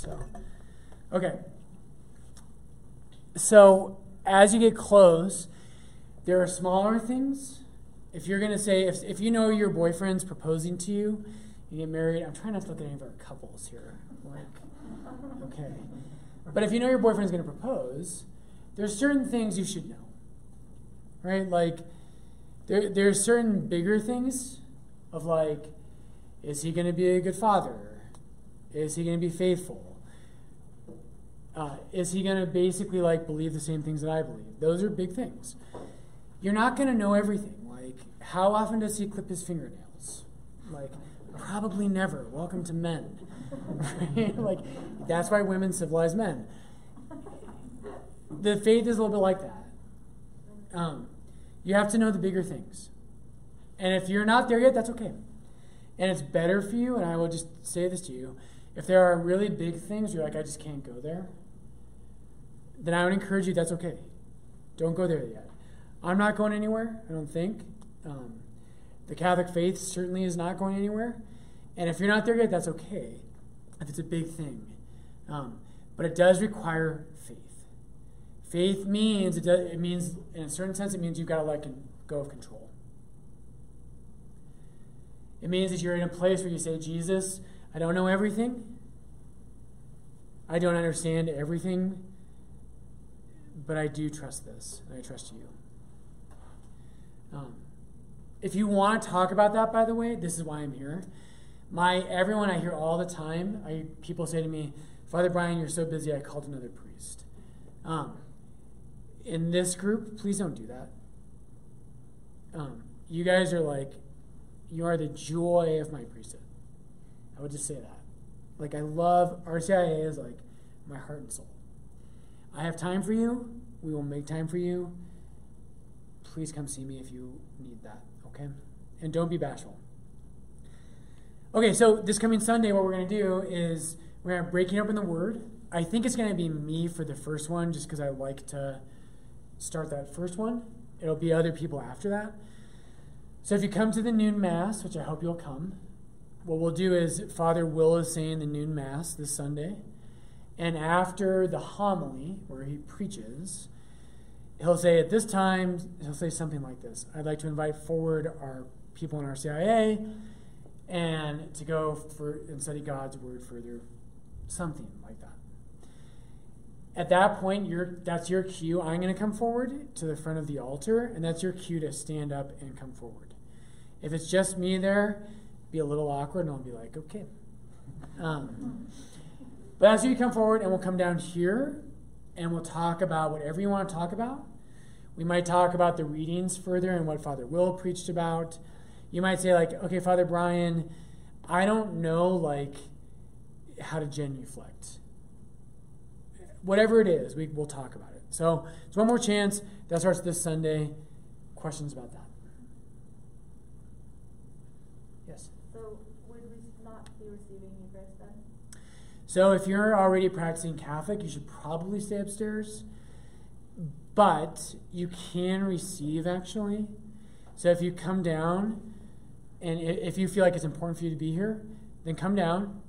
So, okay. So, as you get close, there are smaller things. If you're going to say, if, if you know your boyfriend's proposing to you, you get married. I'm trying not to look at any of our couples here. Like, okay. But if you know your boyfriend's going to propose, there's certain things you should know. Right? Like, there, there's certain bigger things of like, is he going to be a good father? Is he going to be faithful? Uh, is he going to basically like believe the same things that I believe? Those are big things. You're not going to know everything. Like, how often does he clip his fingernails? Like, probably never. Welcome to men. Like, that's why women civilize men. The faith is a little bit like that. Um, you have to know the bigger things. And if you're not there yet, that's okay. And it's better for you, and I will just say this to you if there are really big things, you're like, I just can't go there, then I would encourage you, that's okay. Don't go there yet. I'm not going anywhere, I don't think. Um, the Catholic faith certainly is not going anywhere. And if you're not there yet, that's okay if it's a big thing. Um, but it does require faith. Faith means it, does, it means in a certain sense it means you've got to let go of control. It means that you're in a place where you say, Jesus, I don't know everything. I don't understand everything, but I do trust this, and I trust you. Um, if you want to talk about that, by the way, this is why I'm here. My everyone I hear all the time, I, people say to me, Father Brian, you're so busy, I called another priest. Um, in this group, please don't do that. Um, you guys are like, you are the joy of my priesthood. I would just say that. Like, I love RCIA is like my heart and soul. I have time for you. We will make time for you. Please come see me if you need that, okay? And don't be bashful. Okay, so this coming Sunday, what we're going to do is we're going to breaking open the Word. I think it's going to be me for the first one, just because I like to start that first one. It'll be other people after that. So if you come to the noon mass, which I hope you'll come, what we'll do is Father Will is saying the noon mass this Sunday, and after the homily where he preaches, he'll say at this time he'll say something like this: "I'd like to invite forward our people in RCIA and to go for and study God's word further, something like that. At that point, you're, that's your cue. I'm going to come forward to the front of the altar, and that's your cue to stand up and come forward. If it's just me there, be a little awkward, and I'll be like, okay. Um, but as you come forward, and we'll come down here, and we'll talk about whatever you want to talk about. We might talk about the readings further and what Father Will preached about you might say like, okay, Father Brian, I don't know like how to genuflect. Whatever it is, we, we'll talk about it. So it's one more chance. That starts this Sunday. Questions about that? Yes. So would we not be receiving Eucharist then? So if you're already practicing Catholic, you should probably stay upstairs. But you can receive actually. So if you come down, and if you feel like it's important for you to be here, then come down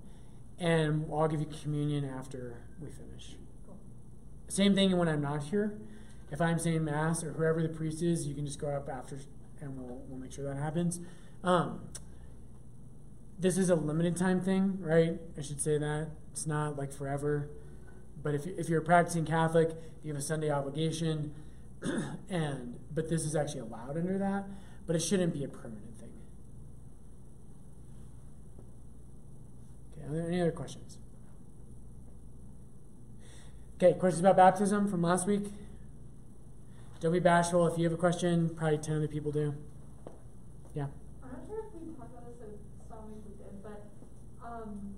and I'll give you communion after we finish. Cool. Same thing when I'm not here. If I'm saying Mass or whoever the priest is, you can just go up after and we'll, we'll make sure that happens. Um, this is a limited time thing, right? I should say that. It's not like forever. But if, if you're a practicing Catholic, you have a Sunday obligation, and but this is actually allowed under that, but it shouldn't be a permanent. Thing. Okay, are there any other questions? Okay, questions about baptism from last week? Don't be bashful. If you have a question, probably 10 other people do. Yeah. I'm not sure if we talked about this in some week we did, but um,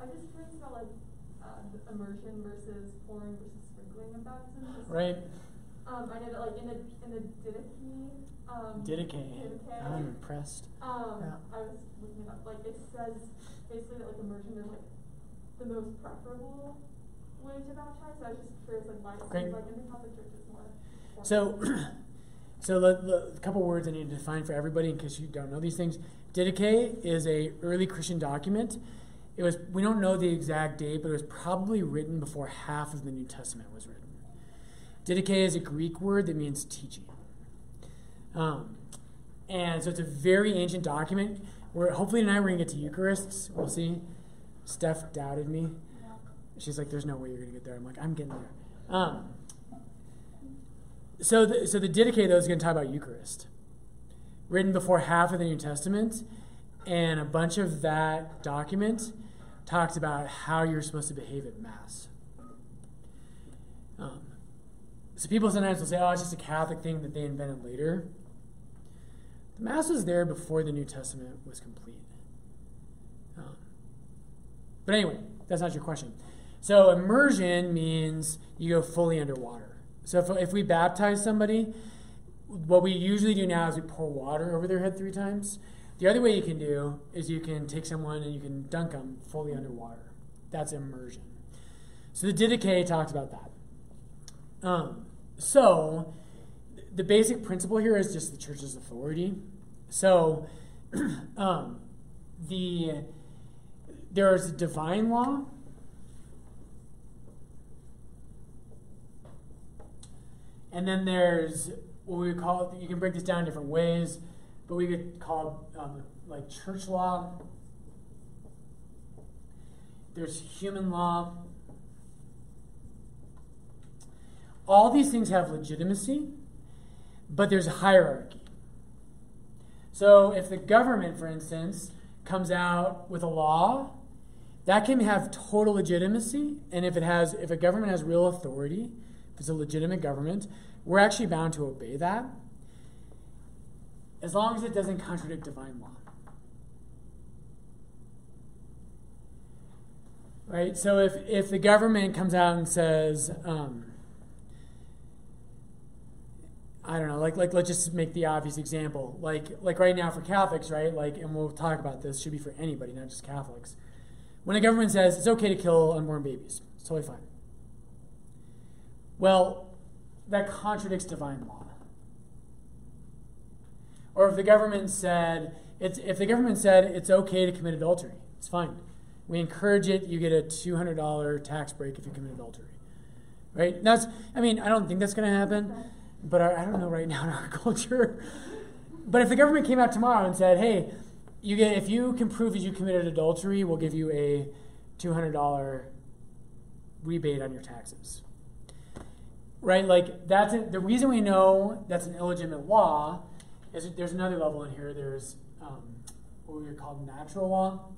I'm just curious about like uh, immersion versus pouring versus sprinkling of baptism. Right. Um, I know that like in the in the Didache, um, Didache. I'm impressed. Um, yeah. I was looking it up. Like it says basically that like immersion is like the most preferable way to baptize. So I was just curious like why Great. like in the Catholic Church is more. So, so the, the, a couple words I need to define for everybody in case you don't know these things. Didache is a early Christian document, it was we don't know the exact date, but it was probably written before half of the New Testament was written. Didache is a Greek word that means teaching. Um, and so it's a very ancient document. Where hopefully tonight we're gonna get to Eucharists. We'll see. Steph doubted me. She's like, "There's no way you're gonna get there." I'm like, "I'm getting there." Um, so, the, so the Didache though is going to talk about Eucharist, written before half of the New Testament, and a bunch of that document talks about how you're supposed to behave at Mass. Um, so people sometimes will say, "Oh, it's just a Catholic thing that they invented later." The Mass was there before the New Testament was complete. Um, but anyway, that's not your question. So immersion means you go fully underwater. So if, if we baptize somebody, what we usually do now is we pour water over their head three times. The other way you can do is you can take someone and you can dunk them fully underwater. That's immersion. So the Didache talks about that. Um, so the basic principle here is just the church's authority. So um, the there is a divine law And then there's what we call you can break this down in different ways, but we could call it um, like church law. There's human law. All these things have legitimacy, but there's a hierarchy. So if the government, for instance, comes out with a law, that can have total legitimacy, and if it has if a government has real authority, if it's a legitimate government, we're actually bound to obey that as long as it doesn't contradict divine law. Right? So if, if the government comes out and says, um, I don't know, like like let's just make the obvious example. Like like right now for Catholics, right? Like and we'll talk about this, should be for anybody, not just Catholics. When a government says it's okay to kill unborn babies, it's totally fine. Well, that contradicts divine law. Or if the government said, it's, if the government said it's okay to commit adultery, it's fine. We encourage it. You get a $200 tax break if you commit adultery. Right? That's, I mean, I don't think that's going to happen, but I, I don't know right now in our culture. But if the government came out tomorrow and said, hey, you get, if you can prove that you committed adultery, we'll give you a $200 rebate on your taxes right? Like that's a, the reason we know that's an illegitimate law is there's another level in here. There's um, what we would call natural law.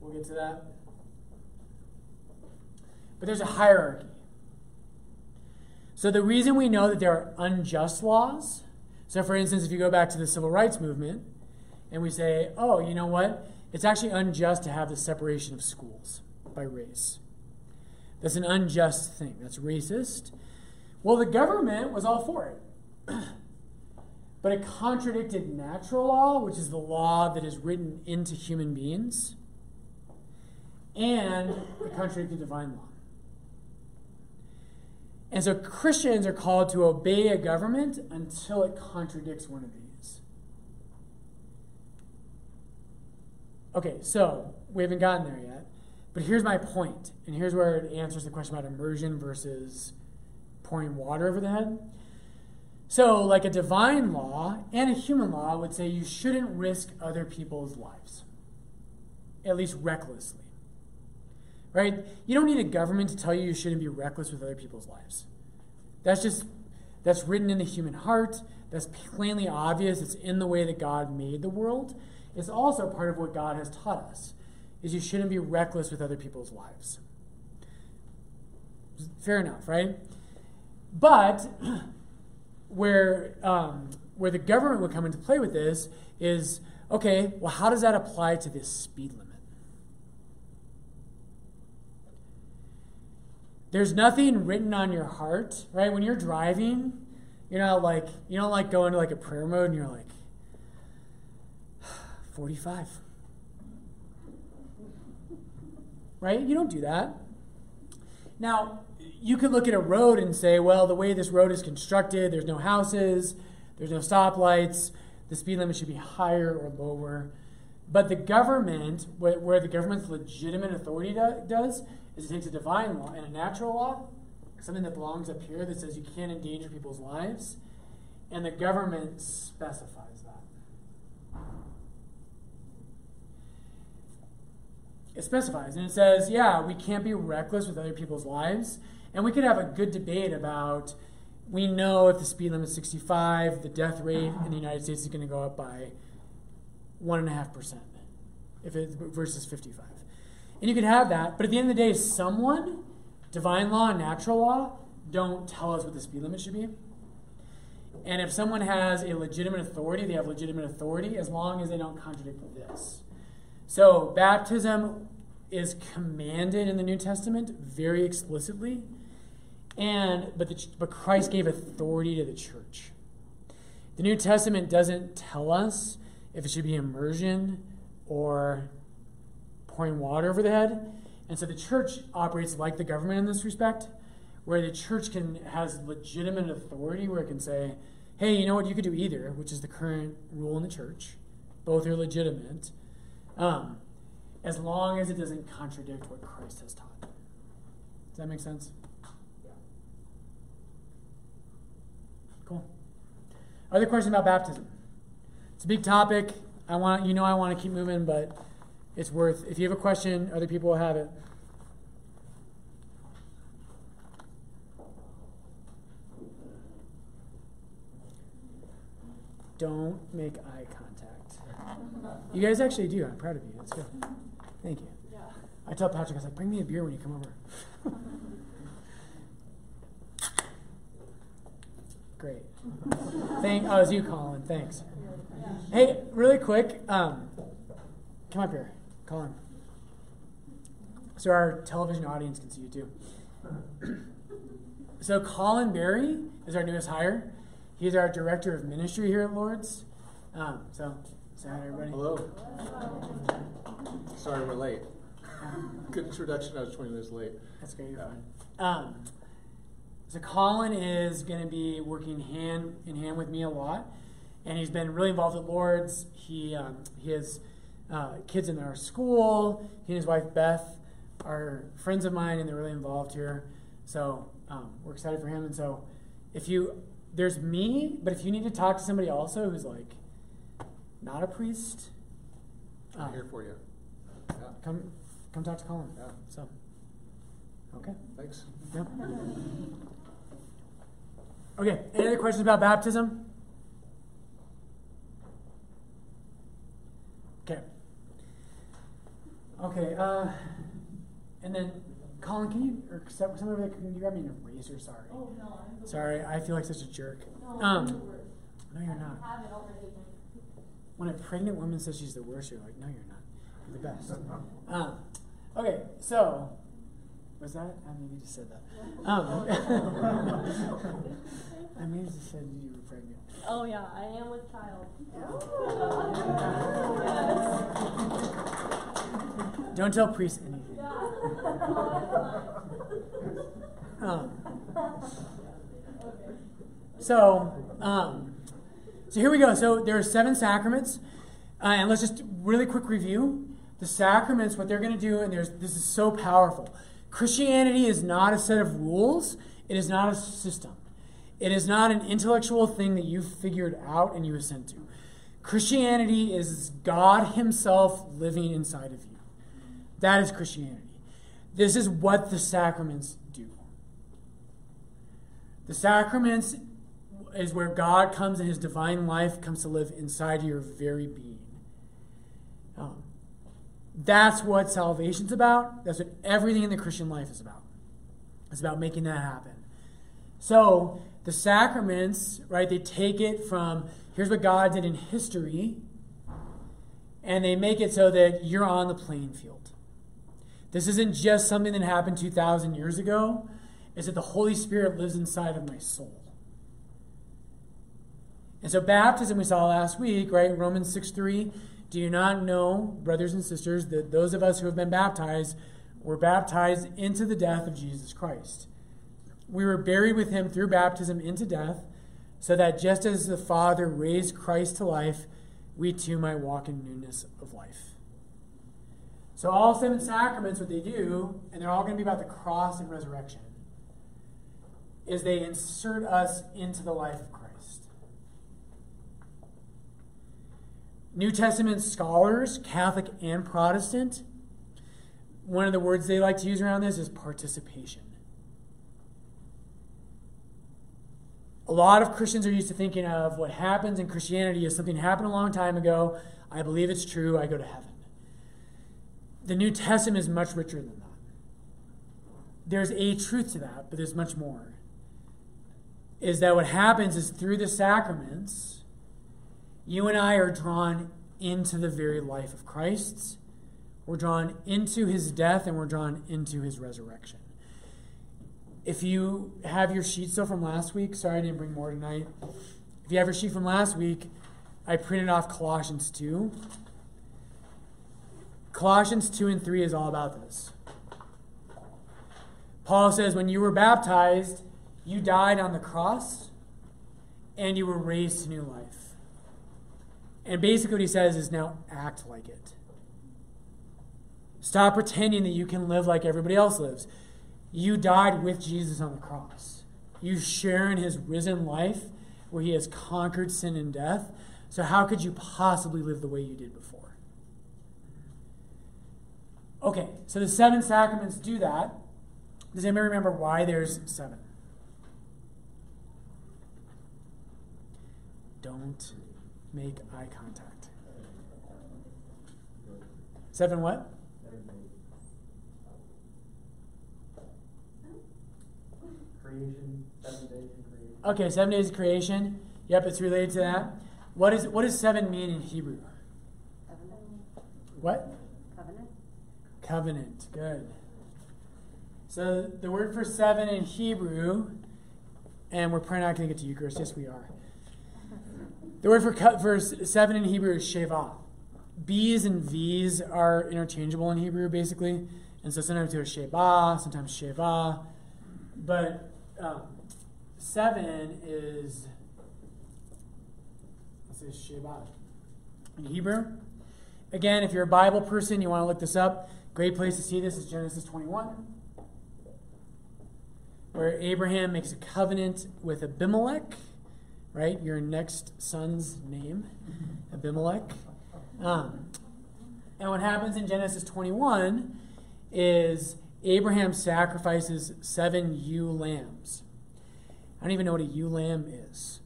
We'll get to that. But there's a hierarchy. So the reason we know that there are unjust laws, so for instance, if you go back to the civil rights movement and we say, oh, you know what? It's actually unjust to have the separation of schools by race. That's an unjust thing. That's racist. Well, the government was all for it. but it contradicted natural law, which is the law that is written into human beings, and it contradicted divine law. And so Christians are called to obey a government until it contradicts one of these. Okay, so we haven't gotten there yet, but here's my point, and here's where it answers the question about immersion versus pouring water over the head. So, like a divine law and a human law would say you shouldn't risk other people's lives, at least recklessly. Right? You don't need a government to tell you you shouldn't be reckless with other people's lives. That's just, that's written in the human heart. That's plainly obvious. It's in the way that God made the world. It's also part of what God has taught us, is you shouldn't be reckless with other people's lives. Fair enough, right? But where um, where the government would come into play with this is okay. Well, how does that apply to this speed limit? There's nothing written on your heart, right? When you're driving, you're not like you don't like go into like a prayer mode and you're like 45. Right? You don't do that. Now, you could look at a road and say, well, the way this road is constructed, there's no houses, there's no stoplights, the speed limit should be higher or lower. But the government, where, the government's legitimate authority does, is it takes a divine law and a natural law, something that belongs up here that says you can't endanger people's lives, and the government specifies that. It specifies, and it says, yeah, we can't be reckless with other people's lives, and we could have a good debate about. We know if the speed limit is 65, the death rate in the United States is going to go up by one and a half percent, if it versus 55. And you can have that, but at the end of the day, someone, divine law and natural law, don't tell us what the speed limit should be. And if someone has a legitimate authority, they have legitimate authority as long as they don't contradict this. So baptism is commanded in the New Testament very explicitly, and but the, but Christ gave authority to the church. The New Testament doesn't tell us if it should be immersion or pouring water over the head. And so the church operates like the government in this respect, where the church can has legitimate authority where it can say, hey, you know what, you could do either, which is the current rule in the church. Both are legitimate. Um, as long as it doesn't contradict what Christ has taught. Does that make sense? Yeah. Cool. Other question about baptism? It's a big topic. I want you know I want to keep moving, but it's worth. If you have a question, other people will have it. Don't make eye contact. You guys actually do. I'm proud of you. That's good. Thank you. Yeah. I tell Patrick, I was like, bring me a beer when you come over. Great. Thank. Oh, it's you, Colin. Thanks. Hey, really quick. Um, come up here, Colin. So our television audience can see you too. So Colin Berry is our newest hire. He's our director of ministry here at Lords. Um, so say hi everybody. Hello. Sorry we're late. Good introduction. I was 20 minutes late. That's great. You're fine. Um, so Colin is going to be working hand in hand with me a lot, and he's been really involved at Lords. He um, he has uh, kids in our school. He and his wife Beth are friends of mine, and they're really involved here. So um, we're excited for him. And so if you there's me, but if you need to talk to somebody also who's like not a priest, I'm uh, here for you. Yeah. come come talk to Colin. Yeah. So okay. Thanks. Yep. Okay, any other questions about baptism? Okay. Okay, uh, and then, Colin, can you, or some some of it, can you grab me an eraser? Sorry. Oh, no, I'm Sorry, I feel like such a jerk. No, Um, I'm the. No, you're not. When a pregnant woman says she's the worst, you're like, no, you're not. You're the best. Um, okay, so, was that? I maybe just said that. Um, I maybe just said you were pregnant. Oh, yeah, I am with child. Don't tell priests anything. Um, so, um, so here we go. So there are seven sacraments, uh, and let's just really quick review the sacraments. What they're going to do, and there's this is so powerful. Christianity is not a set of rules. It is not a system. It is not an intellectual thing that you figured out and you assent to. Christianity is God Himself living inside of you. That is Christianity. This is what the sacraments do. The sacraments is where God comes and His divine life comes to live inside your very being. Um, that's what salvation's about. That's what everything in the Christian life is about. It's about making that happen. So the sacraments, right, they take it from here's what God did in history, and they make it so that you're on the playing field. This isn't just something that happened 2,000 years ago, it's that the Holy Spirit lives inside of my soul. And so, baptism, we saw last week, right? Romans 6 3. Do you not know, brothers and sisters, that those of us who have been baptized were baptized into the death of Jesus Christ? We were buried with him through baptism into death, so that just as the Father raised Christ to life we too might walk in newness of life. So, all seven sacraments, what they do, and they're all going to be about the cross and resurrection, is they insert us into the life of Christ. New Testament scholars, Catholic and Protestant, one of the words they like to use around this is participation. A lot of Christians are used to thinking of what happens in Christianity as something happened a long time ago. I believe it's true. I go to heaven. The New Testament is much richer than that. There's a truth to that, but there's much more. Is that what happens is through the sacraments, you and I are drawn into the very life of Christ we're drawn into his death and we're drawn into his resurrection. If you have your sheet still from last week, sorry I didn't bring more tonight. If you have your sheet from last week, I printed off Colossians 2. Colossians 2 and 3 is all about this. Paul says, When you were baptized, you died on the cross and you were raised to new life. And basically, what he says is now act like it. Stop pretending that you can live like everybody else lives. You died with Jesus on the cross. You share in his risen life where he has conquered sin and death. So, how could you possibly live the way you did before? Okay, so the seven sacraments do that. Does anybody remember why there's seven? Don't make eye contact. Seven what? creation, seven days of creation. Okay, seven days of creation. Yep, it's related to that. What is what does seven mean in Hebrew? Covenant. What? Covenant. Covenant. Good. So the word for seven in Hebrew, and we're probably not going to get to Eucharist. Yes, we are. The word for co- for seven in Hebrew is sheva. B's and V's are interchangeable in Hebrew, basically, and so sometimes they're sheba, sometimes sheva, but um, seven is it says Shabbat in Hebrew. Again, if you're a Bible person, you want to look this up. Great place to see this is Genesis 21, where Abraham makes a covenant with Abimelech, right? Your next son's name, Abimelech. Um, and what happens in Genesis 21 is Abraham sacrifices seven ewe lambs. I don't even know what a ewe lamb is.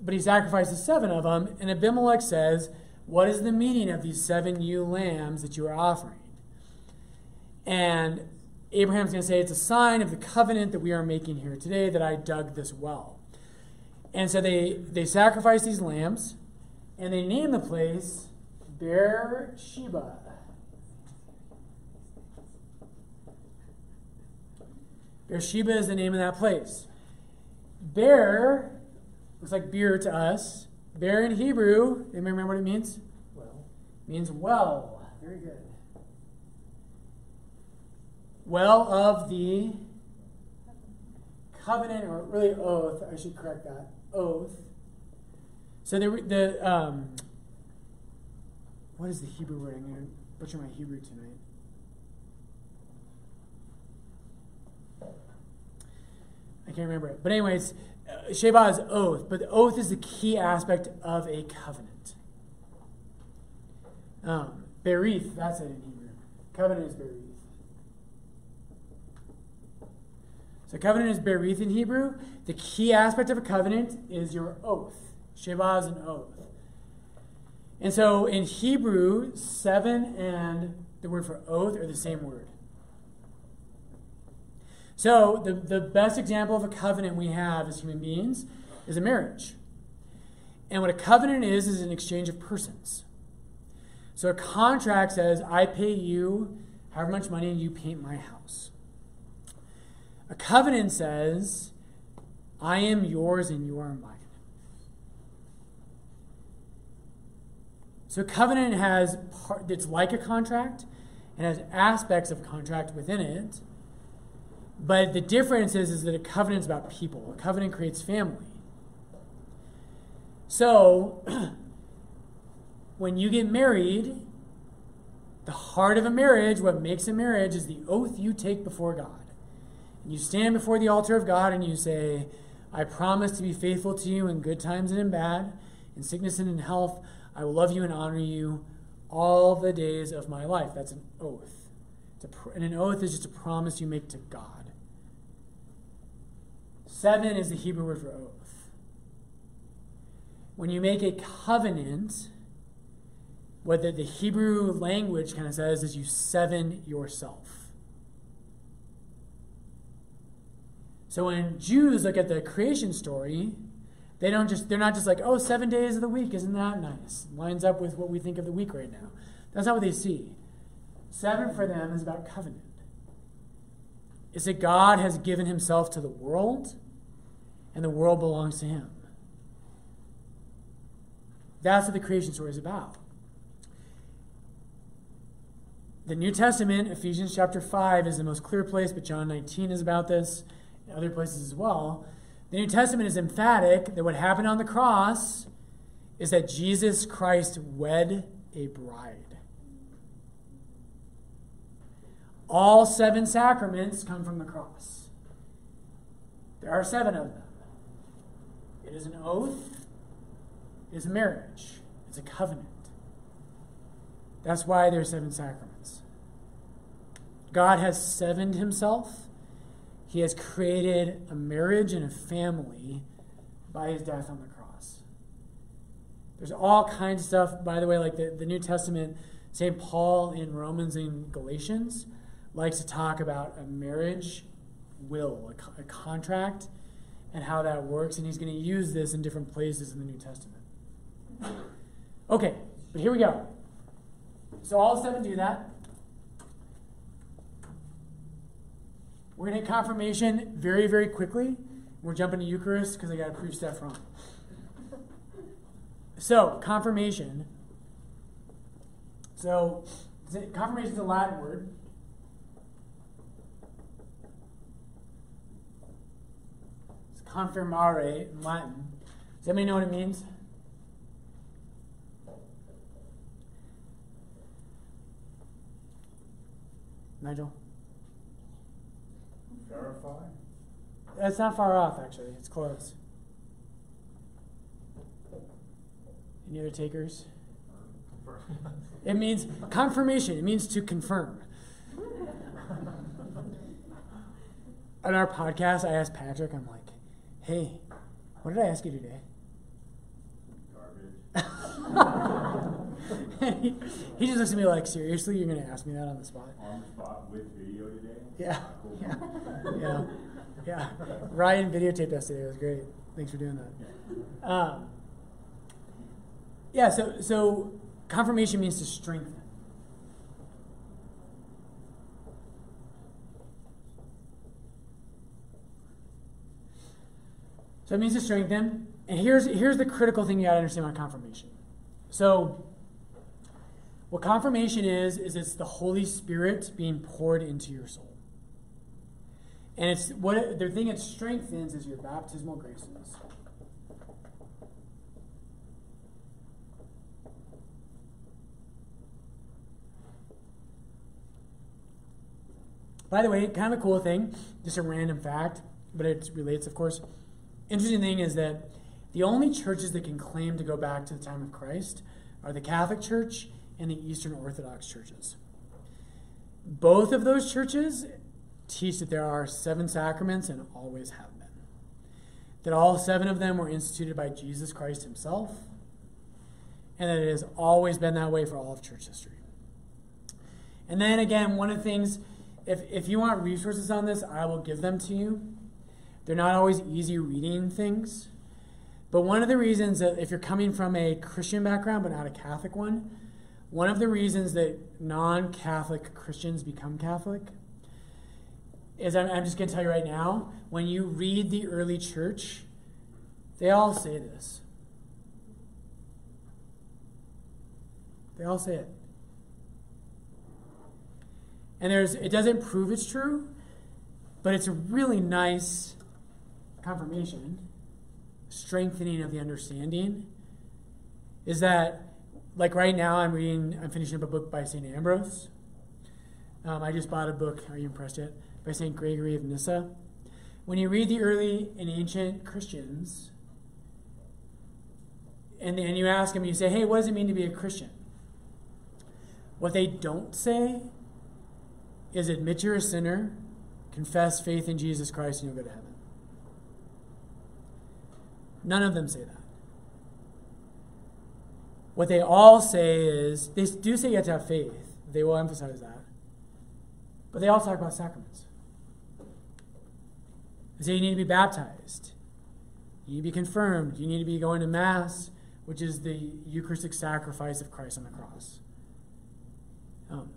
But he sacrifices seven of them, and Abimelech says, What is the meaning of these seven ewe lambs that you are offering? And Abraham's going to say, It's a sign of the covenant that we are making here today that I dug this well. And so they, they sacrifice these lambs, and they name the place Beersheba. Beersheba is the name of that place. Bear looks like beer to us. Bear in Hebrew, anybody remember what it means? Well, means well. Very good. Well of the covenant, or really oath. I should correct that. Oath. So the the um, what is the Hebrew word? I'm going to butcher my Hebrew tonight. I can't remember it. But, anyways, uh, Sheba is oath, but the oath is the key aspect of a covenant. Um, berith, that's it in Hebrew. Covenant is berith. So, covenant is berith in Hebrew. The key aspect of a covenant is your oath. Sheba is an oath. And so, in Hebrew, seven and the word for oath are the same word. So, the, the best example of a covenant we have as human beings is a marriage. And what a covenant is, is an exchange of persons. So, a contract says, I pay you however much money and you paint my house. A covenant says, I am yours and you are mine. So, covenant has part, it's like a contract and has aspects of contract within it. But the difference is, is that a covenant is about people. A covenant creates family. So, when you get married, the heart of a marriage, what makes a marriage, is the oath you take before God. You stand before the altar of God and you say, I promise to be faithful to you in good times and in bad, in sickness and in health. I will love you and honor you all the days of my life. That's an oath. Pr- and an oath is just a promise you make to God. Seven is the Hebrew word for oath. When you make a covenant, what the, the Hebrew language kind of says is you seven yourself. So when Jews look at the creation story, they don't just they're not just like, oh, seven days of the week, isn't that nice? Lines up with what we think of the week right now. That's not what they see. Seven for them is about covenant. It's that God has given himself to the world, and the world belongs to him. That's what the creation story is about. The New Testament, Ephesians chapter 5, is the most clear place, but John 19 is about this, other places as well. The New Testament is emphatic that what happened on the cross is that Jesus Christ wed a bride. All seven sacraments come from the cross. There are seven of them. It is an oath, it is a marriage, it's a covenant. That's why there are seven sacraments. God has sevened himself. He has created a marriage and a family by his death on the cross. There's all kinds of stuff, by the way, like the, the New Testament, St. Paul in Romans and Galatians likes to talk about a marriage will, a, a contract, and how that works. And he's going to use this in different places in the New Testament. Okay, but here we go. So all seven do that. We're going to hit confirmation very, very quickly. We're jumping to Eucharist because I got to prove stuff wrong. So, confirmation. So, confirmation is a Latin word. It's confirmare in Latin. Does anybody know what it means? Nigel? Verify? That's not far off, actually. It's close. Any other takers? It means confirmation. It means to confirm. On our podcast, I asked Patrick, I'm like, hey, what did I ask you today? he, he just looks at me like, seriously, you're going to ask me that on the spot? On the spot with video today? Yeah. Yeah. Yeah. Yeah. Ryan videotaped us today. It was great. Thanks for doing that. Um, yeah, so, so confirmation means to strengthen. So it means to strengthen. And here's, here's the critical thing you got to understand about confirmation. So, what confirmation is, is it's the Holy Spirit being poured into your soul. And it's what the thing it strengthens is your baptismal graces. By the way, kind of a cool thing, just a random fact, but it relates, of course. Interesting thing is that the only churches that can claim to go back to the time of Christ are the Catholic Church and the Eastern Orthodox churches. Both of those churches teach that there are seven sacraments and always have been. That all seven of them were instituted by Jesus Christ himself, and that it has always been that way for all of church history. And then again, one of the things, if, if you want resources on this, I will give them to you. They're not always easy reading things. But one of the reasons that if you're coming from a Christian background but not a Catholic one, one of the reasons that non Catholic Christians become Catholic is I'm, I'm just going to tell you right now when you read the early church, they all say this. They all say it. And there's it doesn't prove it's true, but it's a really nice confirmation, strengthening of the understanding, is that like right now, I'm reading, I'm finishing up a book by St. Ambrose. Um, I just bought a book, are you impressed yet? By St. Gregory of Nyssa. When you read the early and ancient Christians, and, and you ask them, you say, hey, what does it mean to be a Christian? What they don't say is admit you're a sinner, confess faith in Jesus Christ, and you'll go to heaven. None of them say that. What they all say is, they do say you have to have faith. They will emphasize that. But they all talk about sacraments. They say you need to be baptized. You need to be confirmed. You need to be going to Mass, which is the Eucharistic sacrifice of Christ on the cross. Um,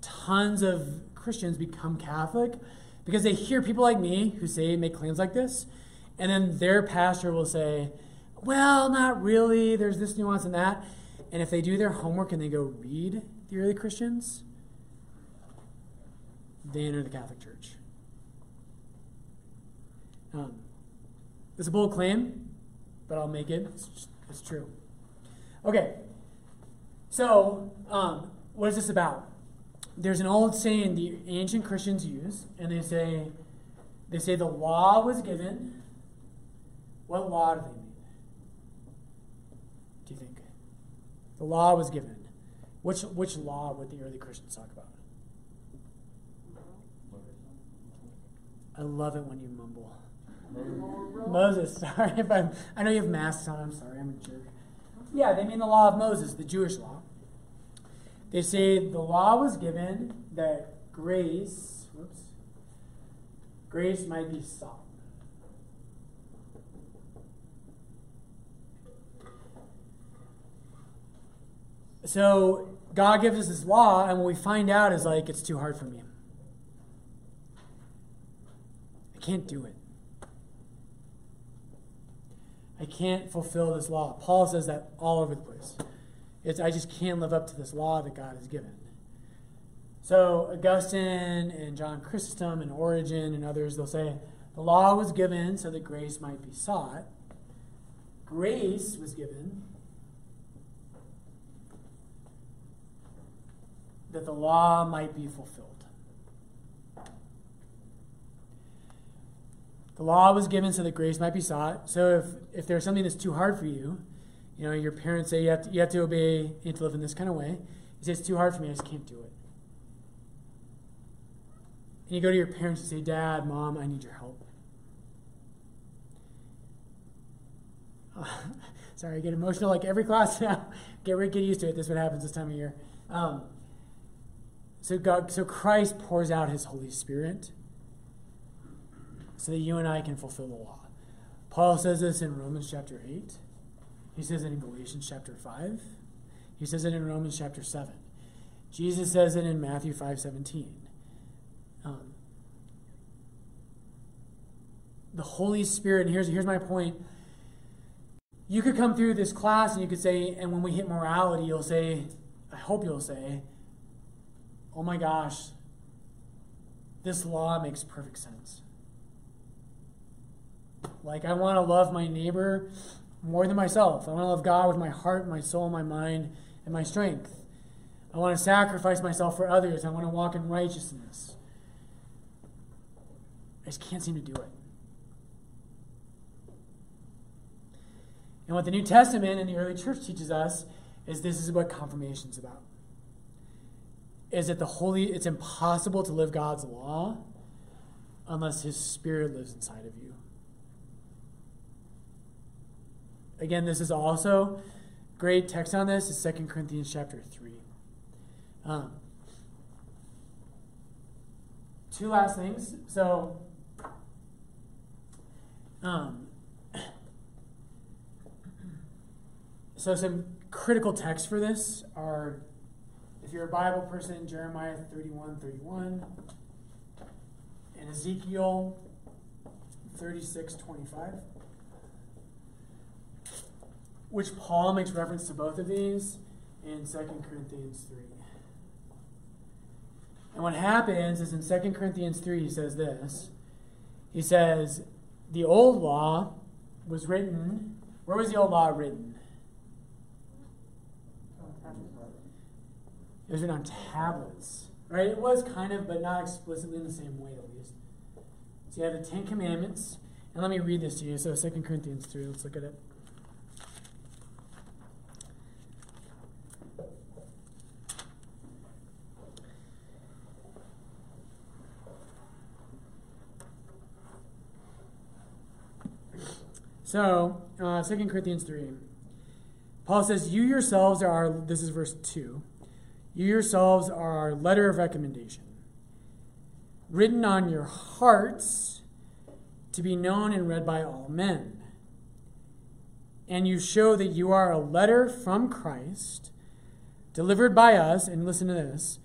tons of Christians become Catholic because they hear people like me who say make claims like this, and then their pastor will say, "Well, not really. There's this nuance and that." And if they do their homework and they go read the early Christians, they enter the Catholic Church. Um, it's a bold claim, but I'll make it. It's, it's true. Okay. So, um, what is this about? There's an old saying the ancient Christians use, and they say, they say the law was given. What law do they mean? Do you think? The law was given. Which which law would the early Christians talk about? I love it when you mumble. Moses, sorry if I'm. I know you have masks on. I'm sorry, I'm a jerk. Yeah, they mean the law of Moses, the Jewish law. They say the law was given that grace, whoops, grace might be sought. So God gives us this law, and what we find out is like it's too hard for me. I can't do it. I can't fulfill this law. Paul says that all over the place. It's, I just can't live up to this law that God has given. So Augustine and John Chrysostom and Origen and others, they'll say the law was given so that grace might be sought. Grace was given that the law might be fulfilled. The law was given so that grace might be sought. So if, if there's something that's too hard for you, you know, your parents say you have to, you have to obey, you have to live in this kind of way. You say, it's too hard for me, I just can't do it. And you go to your parents and say, Dad, Mom, I need your help. sorry, I get emotional like every class now. Get, get used to it. This is what happens this time of year. Um, so God, so Christ pours out His Holy Spirit so that you and I can fulfill the law. Paul says this in Romans chapter 8. He says it in Galatians chapter 5. He says it in Romans chapter 7. Jesus says it in Matthew 5 17. Um, the Holy Spirit, and here's, here's my point. You could come through this class and you could say, and when we hit morality, you'll say, I hope you'll say, oh my gosh, this law makes perfect sense. Like, I want to love my neighbor more than myself. I want to love God with my heart, my soul, my mind, and my strength. I want to sacrifice myself for others. I want to walk in righteousness. I just can't seem to do it. And what the New Testament and the early church teaches us is this is what confirmation is about. Is that the holy it's impossible to live God's law unless his spirit lives inside of you. Again, this is also great text on this is 2 Corinthians chapter 3. Um, two last things. So, um, so some critical texts for this are, you're a Bible person, Jeremiah 31, 31, and Ezekiel 36, 25 which Paul makes reference to both of these in 2 Corinthians 3. And what happens is in 2 Corinthians 3, he says this. He says, The old law was written. Where was the old law written? It was written on tablets, right? It was kind of, but not explicitly in the same way, at least. So you have the Ten Commandments, and let me read this to you. So 2 Corinthians 3, let's look at it. So, uh, 2 Corinthians 3. Paul says, You yourselves are this is verse 2. You yourselves are our letter of recommendation, written on your hearts to be known and read by all men. And you show that you are a letter from Christ, delivered by us, and listen to this,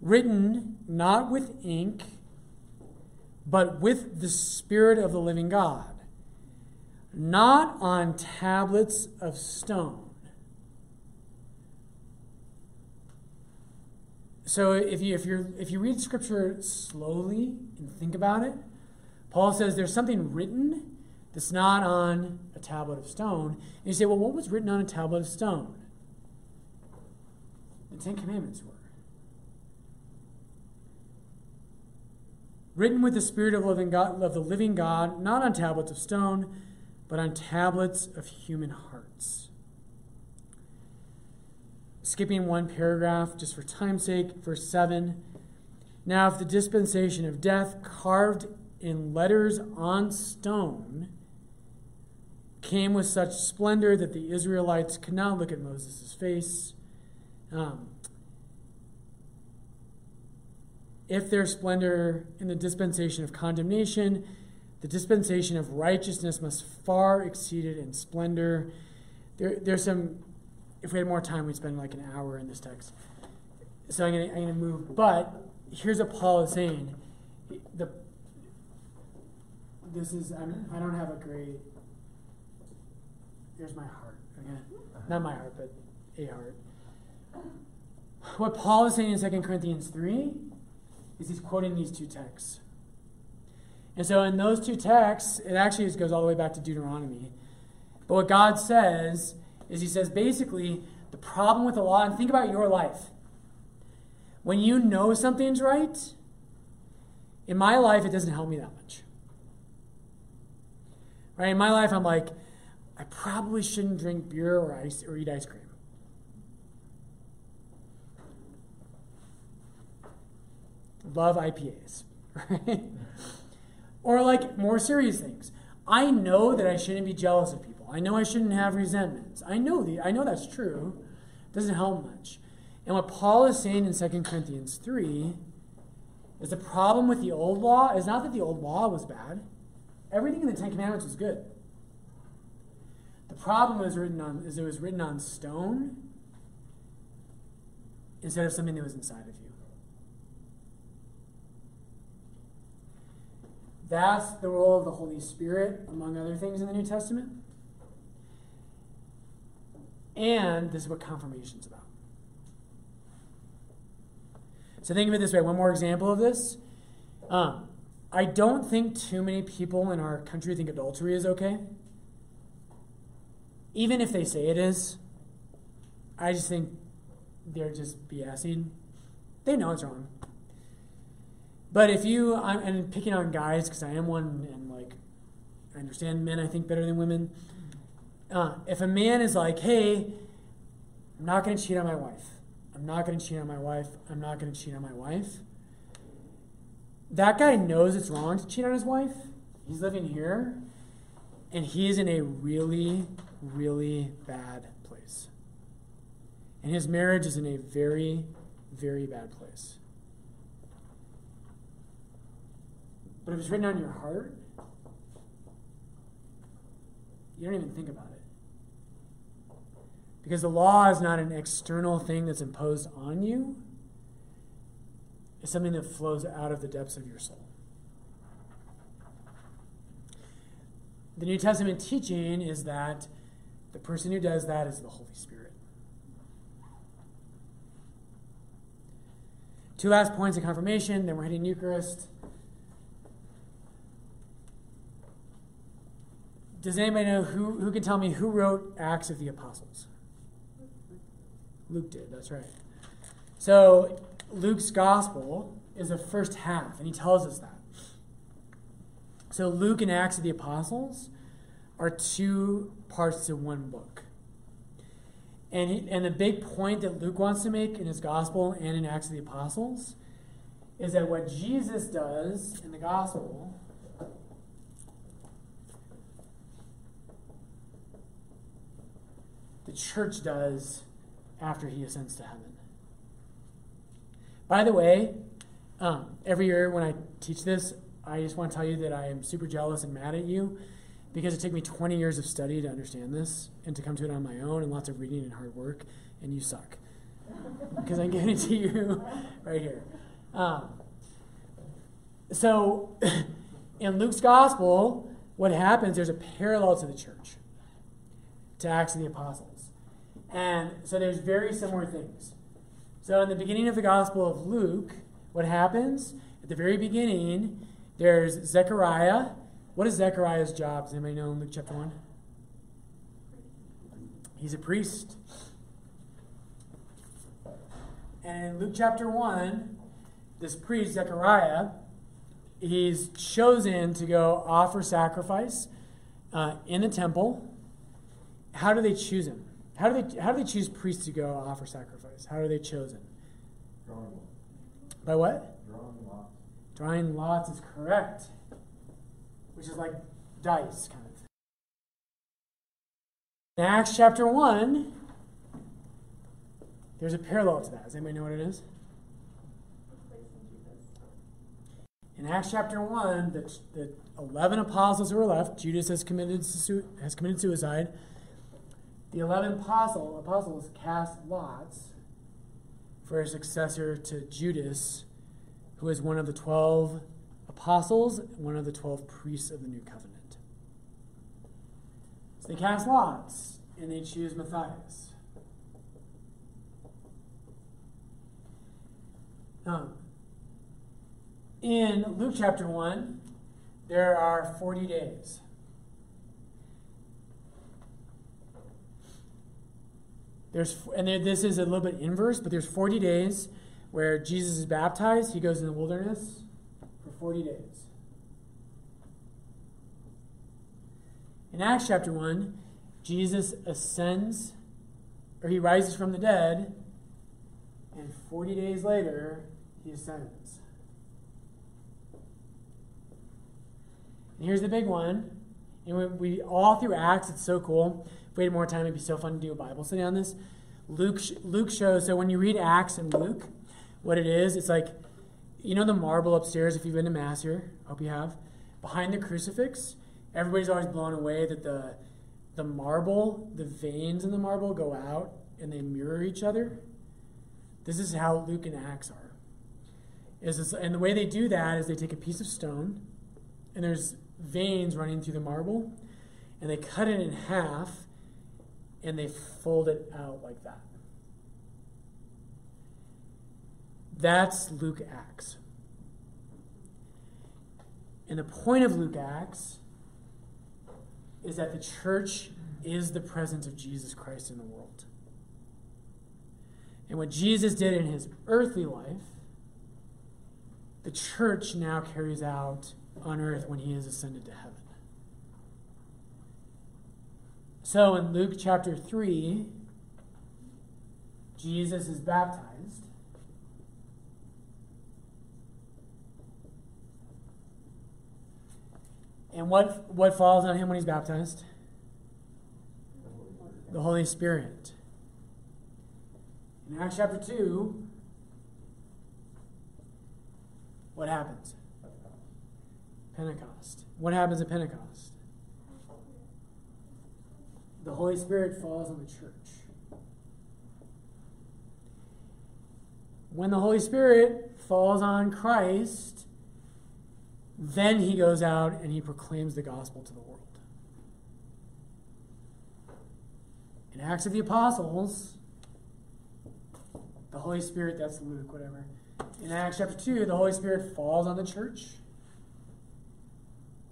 written not with ink, but with the Spirit of the living God not on tablets of stone. So if you if you if you read scripture slowly and think about it, Paul says there's something written that's not on a tablet of stone. And you say, well, what was written on a tablet of stone? The Ten Commandments were. Written with the Spirit of, living God, of the living God, not on tablets of stone, but on tablets of human hearts. Skipping one paragraph just for time's sake, verse 7. Now, if the dispensation of death carved in letters on stone came with such splendor that the Israelites could not look at Moses' face, um, if their splendor in the dispensation of condemnation the dispensation of righteousness must far exceed it in splendor. There, there's some, if we had more time, we'd spend like an hour in this text. So I'm going I'm to move. But here's what Paul is saying. The, this is, I'm, I don't have a great, here's my heart. Okay? Uh-huh. Not my heart, but a heart. What Paul is saying in 2 Corinthians 3 is he's quoting these two texts. And so in those two texts, it actually just goes all the way back to Deuteronomy. But what God says is He says basically the problem with the law, and think about your life. When you know something's right, in my life, it doesn't help me that much. Right? In my life, I'm like, I probably shouldn't drink beer or ice or eat ice cream. Love IPAs, right? Or like more serious things. I know that I shouldn't be jealous of people. I know I shouldn't have resentments. I know the I know that's true. It doesn't help much. And what Paul is saying in 2 Corinthians 3 is the problem with the old law is not that the old law was bad. Everything in the Ten Commandments was good. The problem was written on is it was written on stone instead of something that was inside of you. That's the role of the Holy Spirit, among other things in the New Testament. And this is what confirmation is about. So think of it this way one more example of this. Um, I don't think too many people in our country think adultery is okay. Even if they say it is, I just think they're just BSing. They know it's wrong. But if you, I'm, and picking on guys because I am one, and like, I understand men I think better than women. Uh, if a man is like, hey, I'm not going to cheat on my wife. I'm not going to cheat on my wife. I'm not going to cheat on my wife. That guy knows it's wrong to cheat on his wife. He's living here, and he's in a really, really bad place. And his marriage is in a very, very bad place. But if it's written on your heart, you don't even think about it. Because the law is not an external thing that's imposed on you, it's something that flows out of the depths of your soul. The New Testament teaching is that the person who does that is the Holy Spirit. Two last points of confirmation, then we're hitting Eucharist. Does anybody know who, who can tell me who wrote Acts of the Apostles? Luke did, that's right. So Luke's gospel is the first half, and he tells us that. So Luke and Acts of the Apostles are two parts to one book. And, he, and the big point that Luke wants to make in his gospel and in Acts of the Apostles is that what Jesus does in the gospel the church does after he ascends to heaven. By the way, um, every year when I teach this, I just want to tell you that I am super jealous and mad at you because it took me 20 years of study to understand this and to come to it on my own and lots of reading and hard work, and you suck. because it to you right here. Um, so, in Luke's gospel, what happens, there's a parallel to the church, to Acts of the Apostles. And so there's very similar things. So, in the beginning of the gospel of Luke, what happens? At the very beginning, there's Zechariah. What is Zechariah's job? Does anybody know in Luke chapter 1? He's a priest. And in Luke chapter 1, this priest, Zechariah, he's chosen to go offer sacrifice uh, in the temple. How do they choose him? How do they how do they choose priests to go offer sacrifice? How are they chosen? Drawing, By what? drawing lots. Drawing lots is correct, which is like dice kind of. Thing. In Acts chapter one, there's a parallel to that. Does anybody know what it is? In Acts chapter 1, the, the 11 apostles who are left, Judas has committed, has committed suicide. The 11 apostle, apostles cast lots for a successor to Judas, who is one of the 12 apostles, one of the 12 priests of the new covenant. So they cast lots, and they choose Matthias. Um, in Luke chapter 1, there are 40 days. There's, and there, this is a little bit inverse, but there's 40 days where Jesus is baptized. He goes in the wilderness for 40 days. In Acts chapter 1, Jesus ascends, or he rises from the dead, and 40 days later, he ascends. And here's the big one. And we, we all through Acts, it's so cool. If we had more time, it'd be so fun to do a Bible study on this. Luke, Luke shows, so when you read Acts and Luke, what it is, it's like, you know the marble upstairs, if you've been to Mass here, I hope you have, behind the crucifix, everybody's always blown away that the, the marble, the veins in the marble go out and they mirror each other. This is how Luke and Acts are. Is this, and the way they do that is they take a piece of stone, and there's veins running through the marble, and they cut it in half, and they fold it out like that. That's Luke Acts. And the point of Luke Acts is that the church is the presence of Jesus Christ in the world. And what Jesus did in his earthly life, the church now carries out on earth when he is ascended to heaven. So in Luke chapter 3, Jesus is baptized. And what, what falls on him when he's baptized? The Holy Spirit. In Acts chapter 2, what happens? Pentecost. What happens at Pentecost? The Holy Spirit falls on the church. When the Holy Spirit falls on Christ, then he goes out and he proclaims the gospel to the world. In Acts of the Apostles, the Holy Spirit, that's Luke, whatever. In Acts chapter 2, the Holy Spirit falls on the church,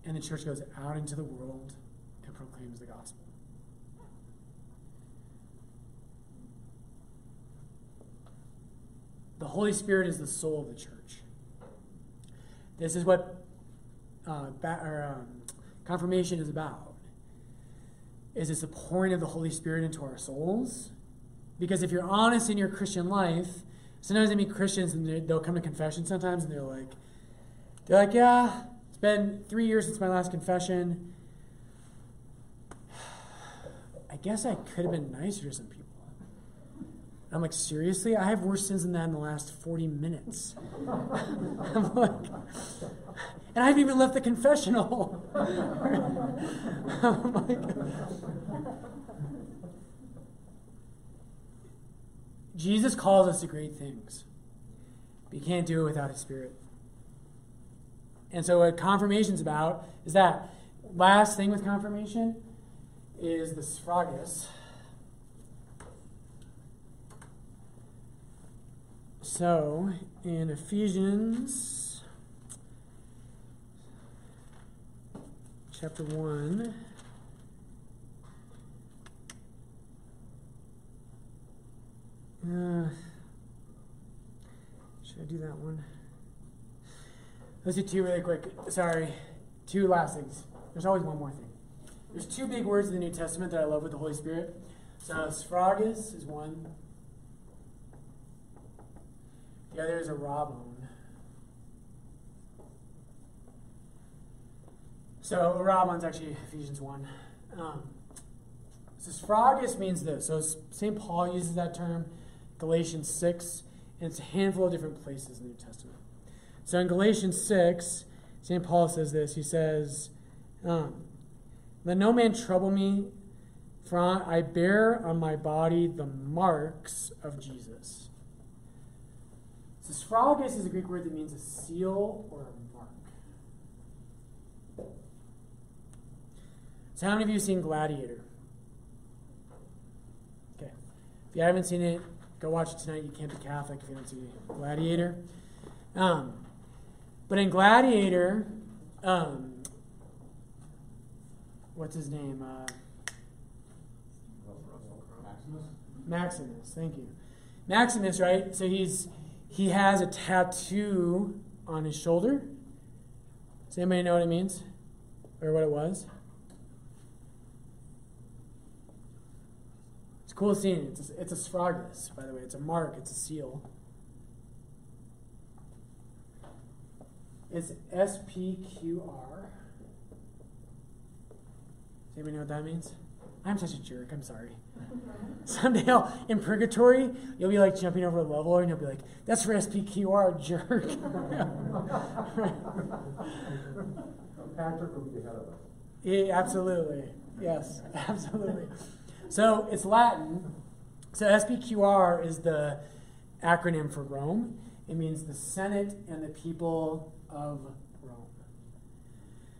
and the church goes out into the world and proclaims the gospel. The Holy Spirit is the soul of the church. This is what uh, ba- or, um, confirmation is about. Is it's the pouring of the Holy Spirit into our souls. Because if you're honest in your Christian life, sometimes I meet Christians and they- they'll come to confession sometimes and they're like, they're like, yeah, it's been three years since my last confession. I guess I could have been nicer to some people. I'm like, seriously? I have worse sins than that in the last 40 minutes. I'm like, and I haven't even left the confessional. I'm like, Jesus calls us to great things, but you can't do it without His Spirit. And so, what confirmation's about is that last thing with confirmation is the sphragis. So, in Ephesians chapter 1, uh, should I do that one? Let's do two really quick. Sorry, two last things. There's always one more thing. There's two big words in the New Testament that I love with the Holy Spirit. So, sphragis is one. The other is arrabon. So arrabon's actually Ephesians 1. Um, so sphragis means this. So St. Paul uses that term, Galatians 6, and it's a handful of different places in the New Testament. So in Galatians 6, St. Paul says this. He says, um, Let no man trouble me, for I bear on my body the marks of Jesus. So is a Greek word that means a seal or a mark. So how many of you have seen Gladiator? Okay. If you haven't seen it, go watch it tonight. You can't be Catholic if you don't see Gladiator. Um, but in Gladiator, um, what's his name? Uh, Maximus? Maximus. Thank you. Maximus, right? So he's he has a tattoo on his shoulder. Does anybody know what it means? Or what it was? It's a cool scene. It's a, it's a sphragis, by the way. It's a mark, it's a seal. It's SPQR. Does anybody know what that means? I'm such a jerk. I'm sorry. Someday I'll, in purgatory, you'll be like jumping over a level and you'll be like, that's for SPQR, jerk. Patrick will be ahead of us. yeah, absolutely. Yes, absolutely. So it's Latin. So SPQR is the acronym for Rome. It means the Senate and the people of Rome.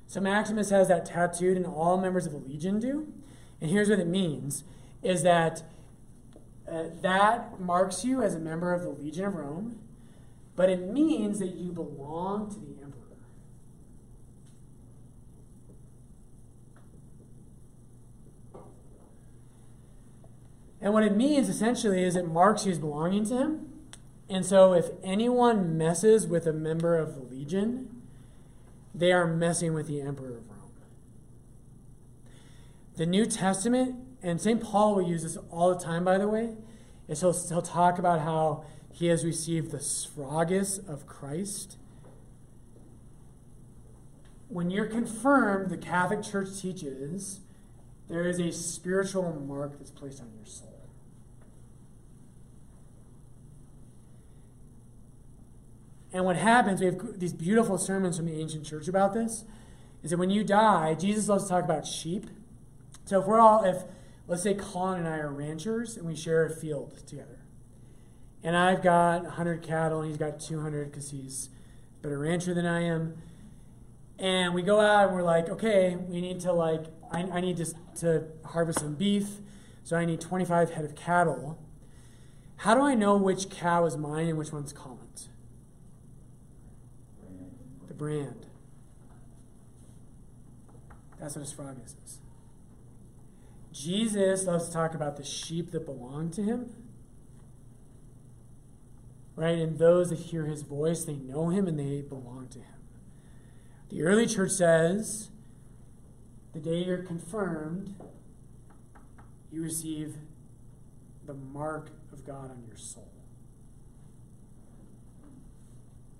So Maximus has that tattooed, and all members of the Legion do. And here's what it means: is that uh, that marks you as a member of the Legion of Rome, but it means that you belong to the emperor. And what it means essentially is it marks you as belonging to him. And so if anyone messes with a member of the Legion, they are messing with the emperor of Rome. The New Testament, and St. Paul will use this all the time, by the way, is he'll, he'll talk about how he has received the sphragis of Christ. When you're confirmed, the Catholic Church teaches there is a spiritual mark that's placed on your soul. And what happens, we have these beautiful sermons from the ancient church about this, is that when you die, Jesus loves to talk about sheep. So if we're all, if, let's say Colin and I are ranchers and we share a field together, and I've got 100 cattle and he's got 200 because he's a better rancher than I am, and we go out and we're like, okay, we need to like, I, I need to, to harvest some beef, so I need 25 head of cattle. How do I know which cow is mine and which one's Colin's? The brand. That's what a sphragis is. Jesus loves to talk about the sheep that belong to him. right? And those that hear his voice, they know him and they belong to him. The early church says the day you're confirmed, you receive the mark of God on your soul.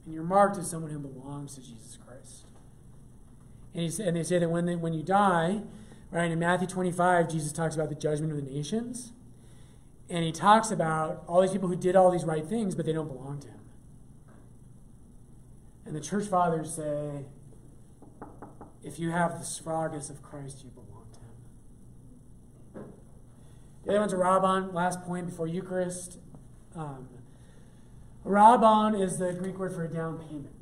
And you're marked as someone who belongs to Jesus Christ. And, he, and they say that when, they, when you die, right, in Matthew 25, Jesus talks about the judgment of the nations. And he talks about all these people who did all these right things, but they don't belong to him. And the church fathers say, if you have the sphragis of Christ, you belong to him. The other one's arrabon, last point before Eucharist. Um, Rabbon is the Greek word for a down payment.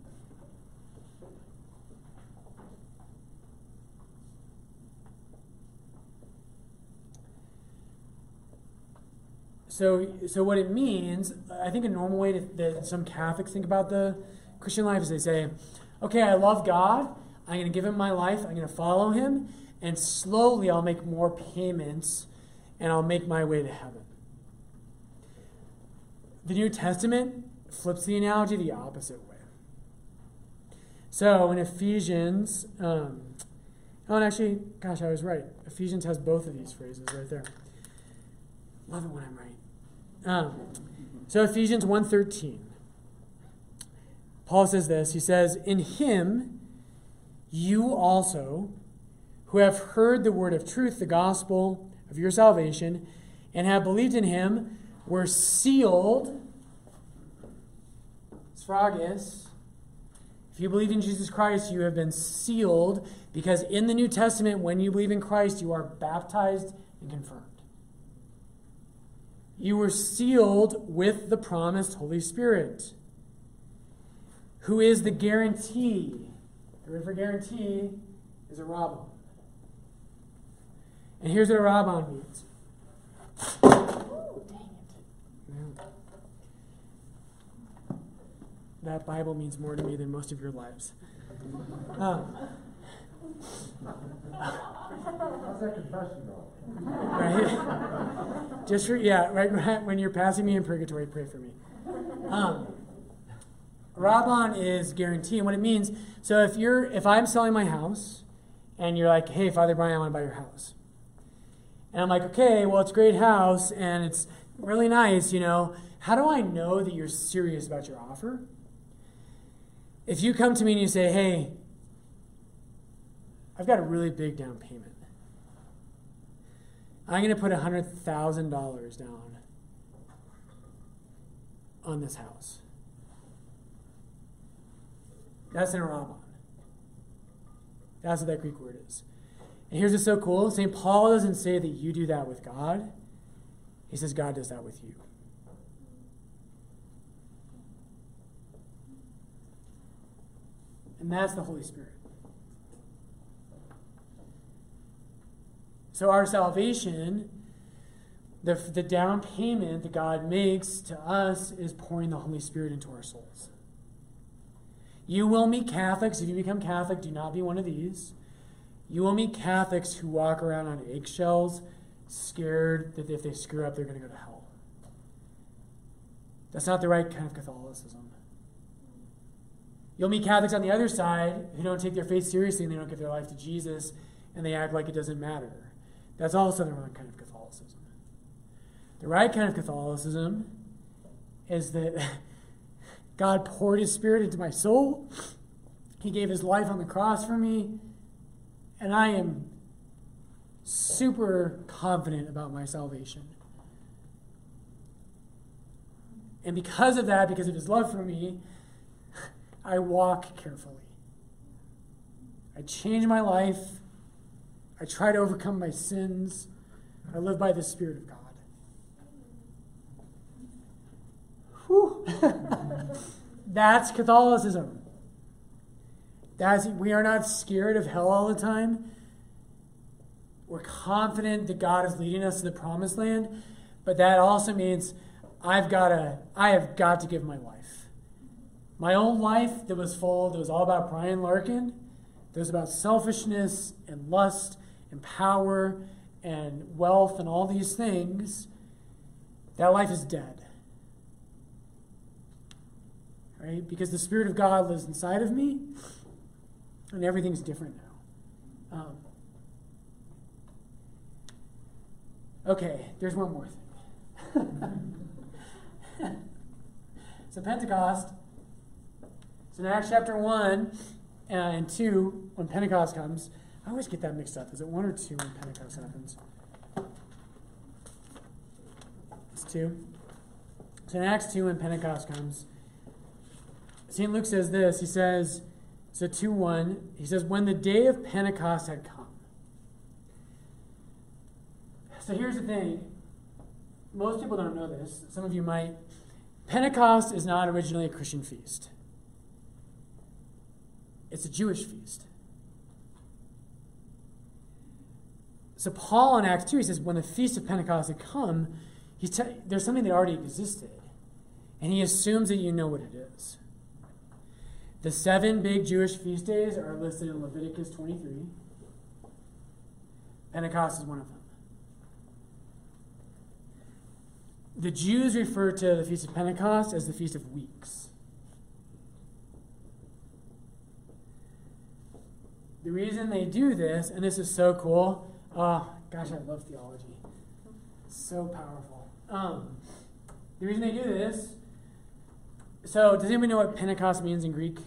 So, so what it means, I think a normal way to, that some Catholics think about the Christian life is they say, okay, I love God. I'm going to give him my life. I'm going to follow him. And slowly I'll make more payments and I'll make my way to heaven. The New Testament flips the analogy the opposite way. So in Ephesians, um, oh, and actually, gosh, I was right. Ephesians has both of these phrases right there. Love it when I'm right. Um, so Ephesians 1.13. Paul says this. He says, In him you also, who have heard the word of truth, the gospel of your salvation, and have believed in him, were sealed. Sphragis. If you believe in Jesus Christ, you have been sealed because in the New Testament, when you believe in Christ, you are baptized and confirmed. You were sealed with the promised Holy Spirit, who is the guarantee. The for guarantee is arrabon. And here's what arrabon means. It. That Bible means more to me than most of your lives. Um, How's that confession going? right? Just for, yeah, right, when you're passing me in purgatory, pray for me. Um, Rabbon is guarantee, and what it means. So if you're, if I'm selling my house, and you're like, "Hey, Father Brian, I want to buy your house," and I'm like, "Okay, well, it's a great house, and it's really nice, you know. How do I know that you're serious about your offer?" If you come to me and you say, "Hey, I've got a really big down payment. I'm going to put $100,000 down on this house. That's an Rabbon. That's what that Greek word is. And here's what's so cool St. Paul doesn't say that you do that with God, he says God does that with you. And that's the Holy Spirit. So, our salvation, the, the down payment that God makes to us is pouring the Holy Spirit into our souls. You will meet Catholics. If you become Catholic, do not be one of these. You will meet Catholics who walk around on eggshells, scared that if they screw up, they're going to go to hell. That's not the right kind of Catholicism. You'll meet Catholics on the other side who don't take their faith seriously and they don't give their life to Jesus and they act like it doesn't matter. That's also the wrong kind of Catholicism. The right kind of Catholicism is that God poured his spirit into my soul. He gave his life on the cross for me. And I am super confident about my salvation. And because of that, because of his love for me, I walk carefully. I change my life. I try to overcome my sins. I live by the Spirit of God. Whew. That's Catholicism. That's, we are not scared of hell all the time. We're confident that God is leading us to the promised land, but that also means I've got to, I have got to give my life. My old life that was full, that was all about Brian Larkin, that was about selfishness and lust and power and wealth and all these things, that life is dead. right? Because the Spirit of God lives inside of me, and everything's different now. Um, okay, there's one more thing. so, Pentecost. So, in Acts chapter 1 uh, and 2, when Pentecost comes, I always get that mixed up. Is it 1 or 2 when Pentecost happens? It's 2. So, in Acts 2, when Pentecost comes, St. Luke says this. He says, so 2 1, he says, when the day of Pentecost had come. So here's the thing. Most people don't know this. Some of you might. Pentecost is not originally a Christian feast, it's a Jewish feast. So Paul in Acts 2, he says, when the feast of Pentecost had come, he's te- there's something that already existed. And he assumes that you know what it is. The seven big Jewish feast days are listed in Leviticus 23. Pentecost is one of them. The Jews refer to the Feast of Pentecost as the Feast of Weeks. The reason they do this, and this is so cool, oh, gosh, I love theology. So powerful. Um, the reason they do this so, does anybody know what Pentecost means in Greek?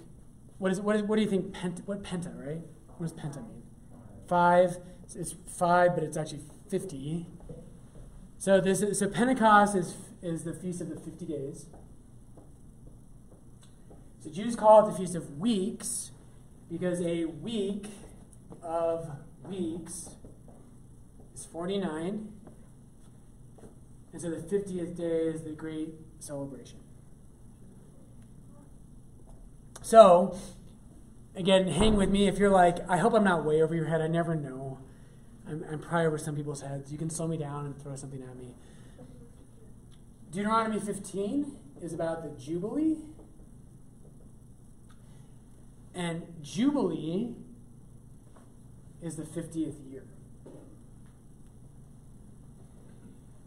What is what, is, what do you think? Pent, what penta, right? What does penta mean? Five. It's five, but it's actually fifty. So this is, so Pentecost is is the feast of the fifty days. So Jews call it the feast of weeks because a week of weeks forty nine, and so the fiftieth day is the great celebration. So, again, hang with me. If you're like, I hope I'm not way over your head, I never know. I'm, I'm probably over some people's heads. You can slow me down and throw something at me. Deuteronomy 15 is about the Jubilee. And Jubilee is the 50th year.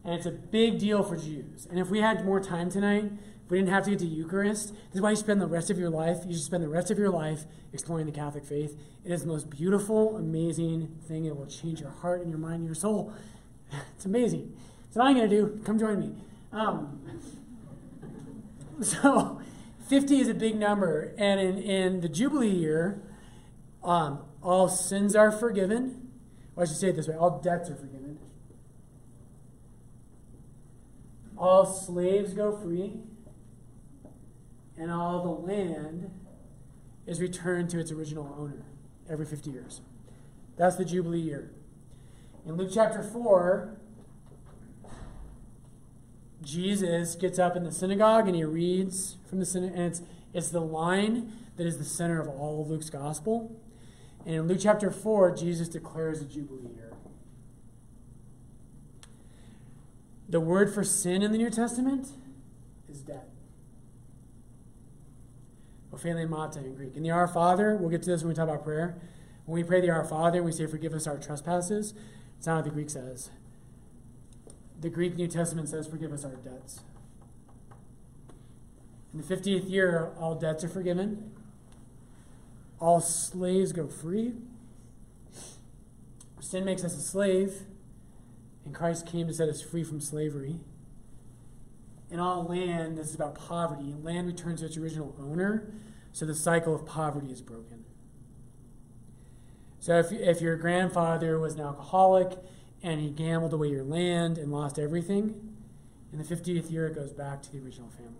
And it's a big deal for Jews. And if we had more time tonight, if we didn't have to get to Eucharist, this is why you spend the rest of your life. You should spend the rest of your life exploring the Catholic faith. It is the most beautiful, amazing thing. It will change your heart and your mind and your soul. It's amazing. So what I'm going to do. Come join me. Um, so 50 is a big number. And in, in the Jubilee year, um, all sins are forgiven. Or I should say it this way all debts are forgiven. All slaves go free and all the land is returned to its original owner every 50 years. That's the Jubilee year. In Luke chapter 4, Jesus gets up in the synagogue and he reads from the synagogue, and it's, it's the line that is the center of all of Luke's gospel. And in Luke chapter 4, Jesus declares a Jubilee year. The word for sin in the New Testament is death. opheilemata in Greek. In the Our Father, we'll get to this when we talk about prayer. When we pray the Our Father, we say, Forgive us our trespasses. It's not what the Greek says. The Greek New Testament says, Forgive us our debts. In the 50th year, all debts are forgiven, all slaves go free. Sin makes us a slave, and Christ came to set us free from slavery. In all land, this is about poverty. Land returns to its original owner, so the cycle of poverty is broken. So if, if your grandfather was an alcoholic and he gambled away your land and lost everything, in the 50th year it goes back to the original family.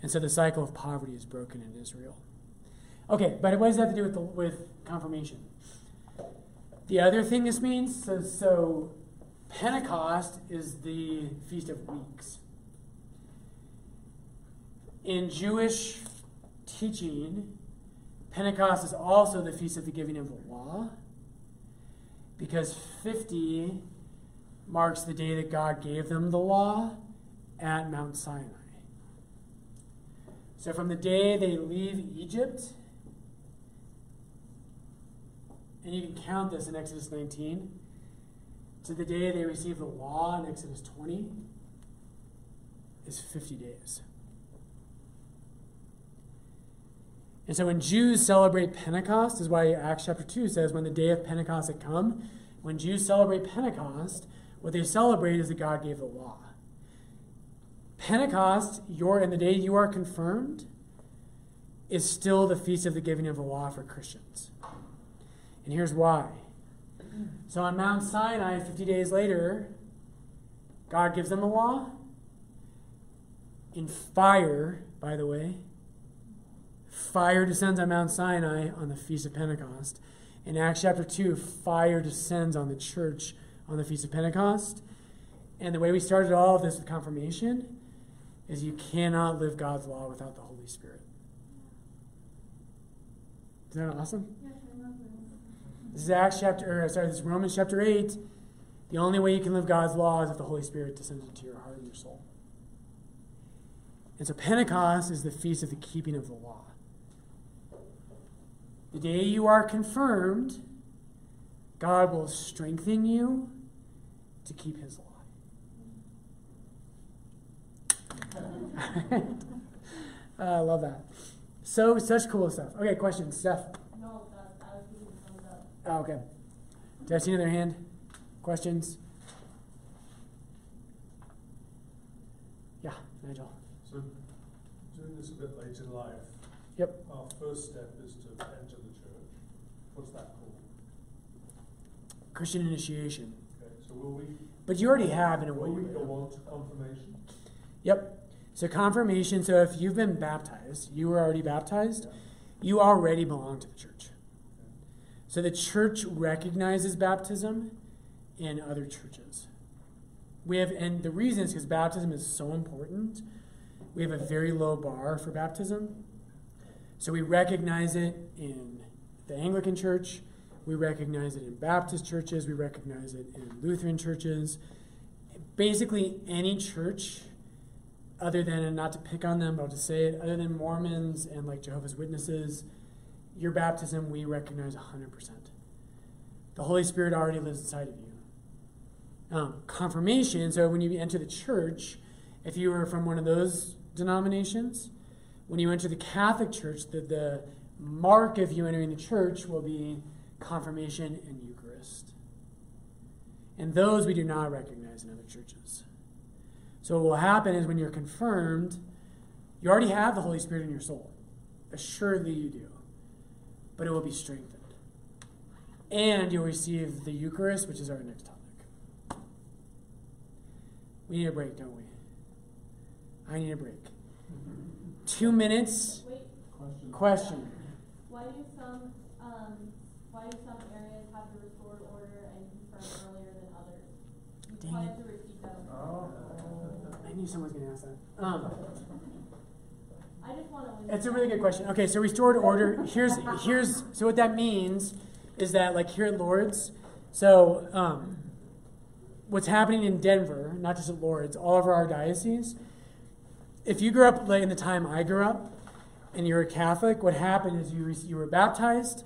And so the cycle of poverty is broken in Israel. Okay, but what does that have to do with, the, with confirmation? The other thing this means, so, so Pentecost is the Feast of Weeks. In Jewish teaching, Pentecost is also the Feast of the Giving of the Law because 50 marks the day that God gave them the law at Mount Sinai. So from the day they leave Egypt, and you can count this in Exodus 19, to the day they receive the law in Exodus 20 is 50 days. And so when Jews celebrate Pentecost, is why Acts chapter 2 says, when the day of Pentecost had come, when Jews celebrate Pentecost, what they celebrate is that God gave the law. Pentecost, your and the day you are confirmed, is still the feast of the giving of the law for Christians. And here's why. So on Mount Sinai, 50 days later, God gives them the law in fire, by the way. Fire descends on Mount Sinai on the Feast of Pentecost. In Acts chapter 2, fire descends on the church on the Feast of Pentecost. And the way we started all of this with confirmation is you cannot live God's law without the Holy Spirit. Isn't that awesome? Is chapter, or sorry, this is Romans chapter 8. The only way you can live God's law is if the Holy Spirit descends into your heart and your soul. And so Pentecost is the feast of the keeping of the law. The day you are confirmed, God will strengthen you to keep his law. I love that. So, such cool stuff. Okay, questions, Steph. No, that, I was giving a thumbs up. Oh, okay. Did I see another hand? Questions? Yeah, Nigel. So, doing this a bit late in life. Yep. Our first step is to enter the church. What's that called? Christian initiation. Okay, so will we, But you already have in a way. will we go on to confirmation? Yep. So confirmation. So if you've been baptized, you were already baptized. You already belong to the church. So the church recognizes baptism in other churches. We have, and the reason is because baptism is so important. We have a very low bar for baptism. So we recognize it in the Anglican Church. We recognize it in Baptist churches. We recognize it in Lutheran churches. Basically, any church other than, and not to pick on them, but I'll just say it, other than Mormons and like Jehovah's Witnesses, your baptism we recognize 100%. The Holy Spirit already lives inside of you. Um, confirmation, so when you enter the church, if you were from one of those denominations, when you enter the Catholic Church, the, the mark of you entering the church will be confirmation and Eucharist. And those we do not recognize in other churches. So what will happen is when you're confirmed, you already have the Holy Spirit in your soul. Assuredly you do. But it will be strengthened. And you'll receive the Eucharist, which is our next topic. We need a break, don't we? I need a break. Two minutes. Wait, Question? Question. why do some, um, why do some areas have the restored order and confirm earlier than others? You Dang probably it. have to repeat that. Oh. I knew someone was going to ask that. Um, I just wanna. It's a really good question. Okay, so restored order. Here's here's so what that means is that like here at Lords, so um, what's happening in Denver, not just at Lords, all over our diocese. If you grew up like in the time I grew up, and you're a Catholic, what happened is you you were baptized,